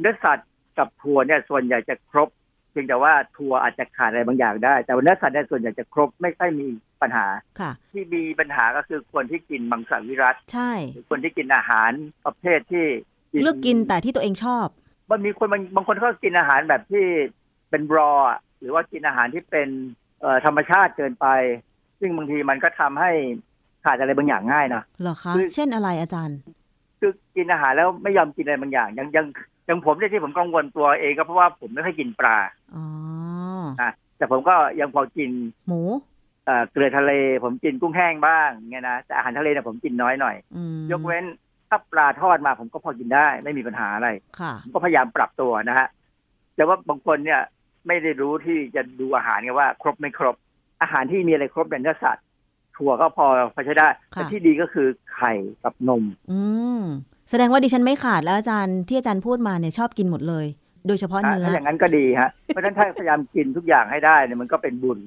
เนื้อสัตว์ กับถั่วเนี่ยส่วนใหญ่จะครบเพียงแต่ว่าถั่วอาจจะขาดอะไรบางอย่างได้ แต่ว่าเนื้อสัตว์เนี่ยส่วนใหญ่จะครบไม่ค่อยมีปัญหาค่ะ ที่มีปัญหาก็คือคนที่กินมังสวิรัตใช่หรือคนที่กินอาหารประเภทที่เลือกกินแต่ที่ตัวเองชอบ มันมีคนบางบางคนเขากินอาหารแบบที่เป็นรออะหรือว่ากินอาหารที่เป็นเอ่อธรรมชาติเกินไป ซึ่งบางทีมันก็ทำให้ขาดอะไรบางอย่างง่ายนะเหรอคะคือเช่นอะไรอาจารย์ คือกินอาหารแล้วไม่ยอมกินอะไรบางอย่างอย่างอย่าง อย่างผมเนี่ยที่ผมกังวลตัวเองก็เพราะว่าผมไม่ค่อยกินปลาอ๋อนะแต่ผมก็ยังพอกินหมูเอ่อเกลือทะเล ผมกินกุ้งแห้งบ้างเงี้ยนะแต่อาหารทะเลเนี่ยผมกินน้อยหน่อยอืมยกเว้นถ้าปลาทอดมาผมก็พอกินได้ ไม่มีปัญหาอะไรค่ะผมก็พยายามปรับตัวนะฮะแต่ว่าบางคนเนี่ยไม่ได้รู้ที่จะดูอาหารไงว่า ครบไม่ครบ อาหารที่มีอะไรครบเป็นเนื้อสัตว์ถั่วก็พอพอใช้ได้ค่ะแต่ที่ดีก็คือไข่กับนมอืม แสดงว่าดิฉันไม่ขาดแล้วอาจารย์ที่อาจารย์พูดมาเนี่ยชอบกินหมดเลย โดยเฉพาะนะเนื้อถ้าอย่างนั้นก็ดีฮะเพราะฉะนั้นถ้าพยายามกินทุกอย่างให้ได้เนี่ยมันก็เป็นบุญ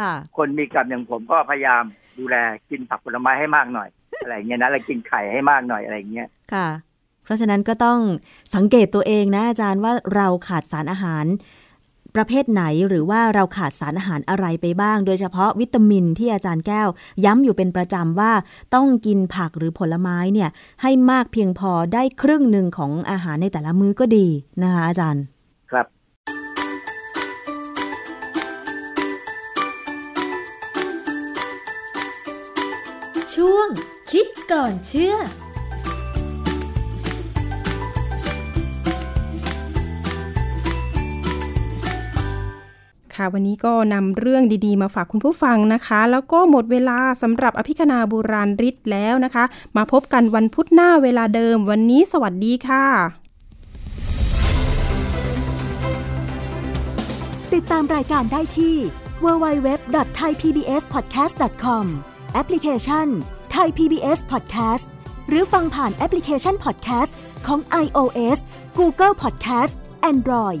ค่ะ คนมีกรรมอย่างผมก็พยายามดูแลกินผักผลไม้ให้มากหน่อย อะไรอย่างเงี้ยนะแล้วกินไข่ให้มากหน่อยอะไรอย่างเงี้ยค่ะ เพราะฉะนั้นก็ต้องสังเกตตัวเองนะอาจารย์ว่าเราขาดสารอาหาร ประเภทไหนหรือว่าเราขาดสารอาหารอะไรไปบ้าง โดยเฉพาะวิตามินที่อาจารย์แก้ว ย้ำอยู่เป็นประจำว่าต้องกินผักหรือผลไม้เนี่ยให้มากเพียงพอได้ครึ่งหนึ่งของอาหารในแต่ละมื้อก็ดีนะคะอาจารย์ ครับช่วงคิดก่อนเชื่อ ค่ะ วันนี้ก็นำเรื่องดีๆ มาฝากคุณผู้ฟังนะคะ แล้วก็หมดเวลาสำหรับอภิคณาบุราริศแล้วนะคะ มาพบกันวันพุธหน้าเวลาเดิม วันนี้สวัสดีค่ะ ติดตามรายการได้ที่ www.thaipbspodcast.com แอปพลิเคชัน Thai PBS Podcast หรือฟังผ่านแอปพลิเคชัน Podcast ของ iOS Google Podcast Android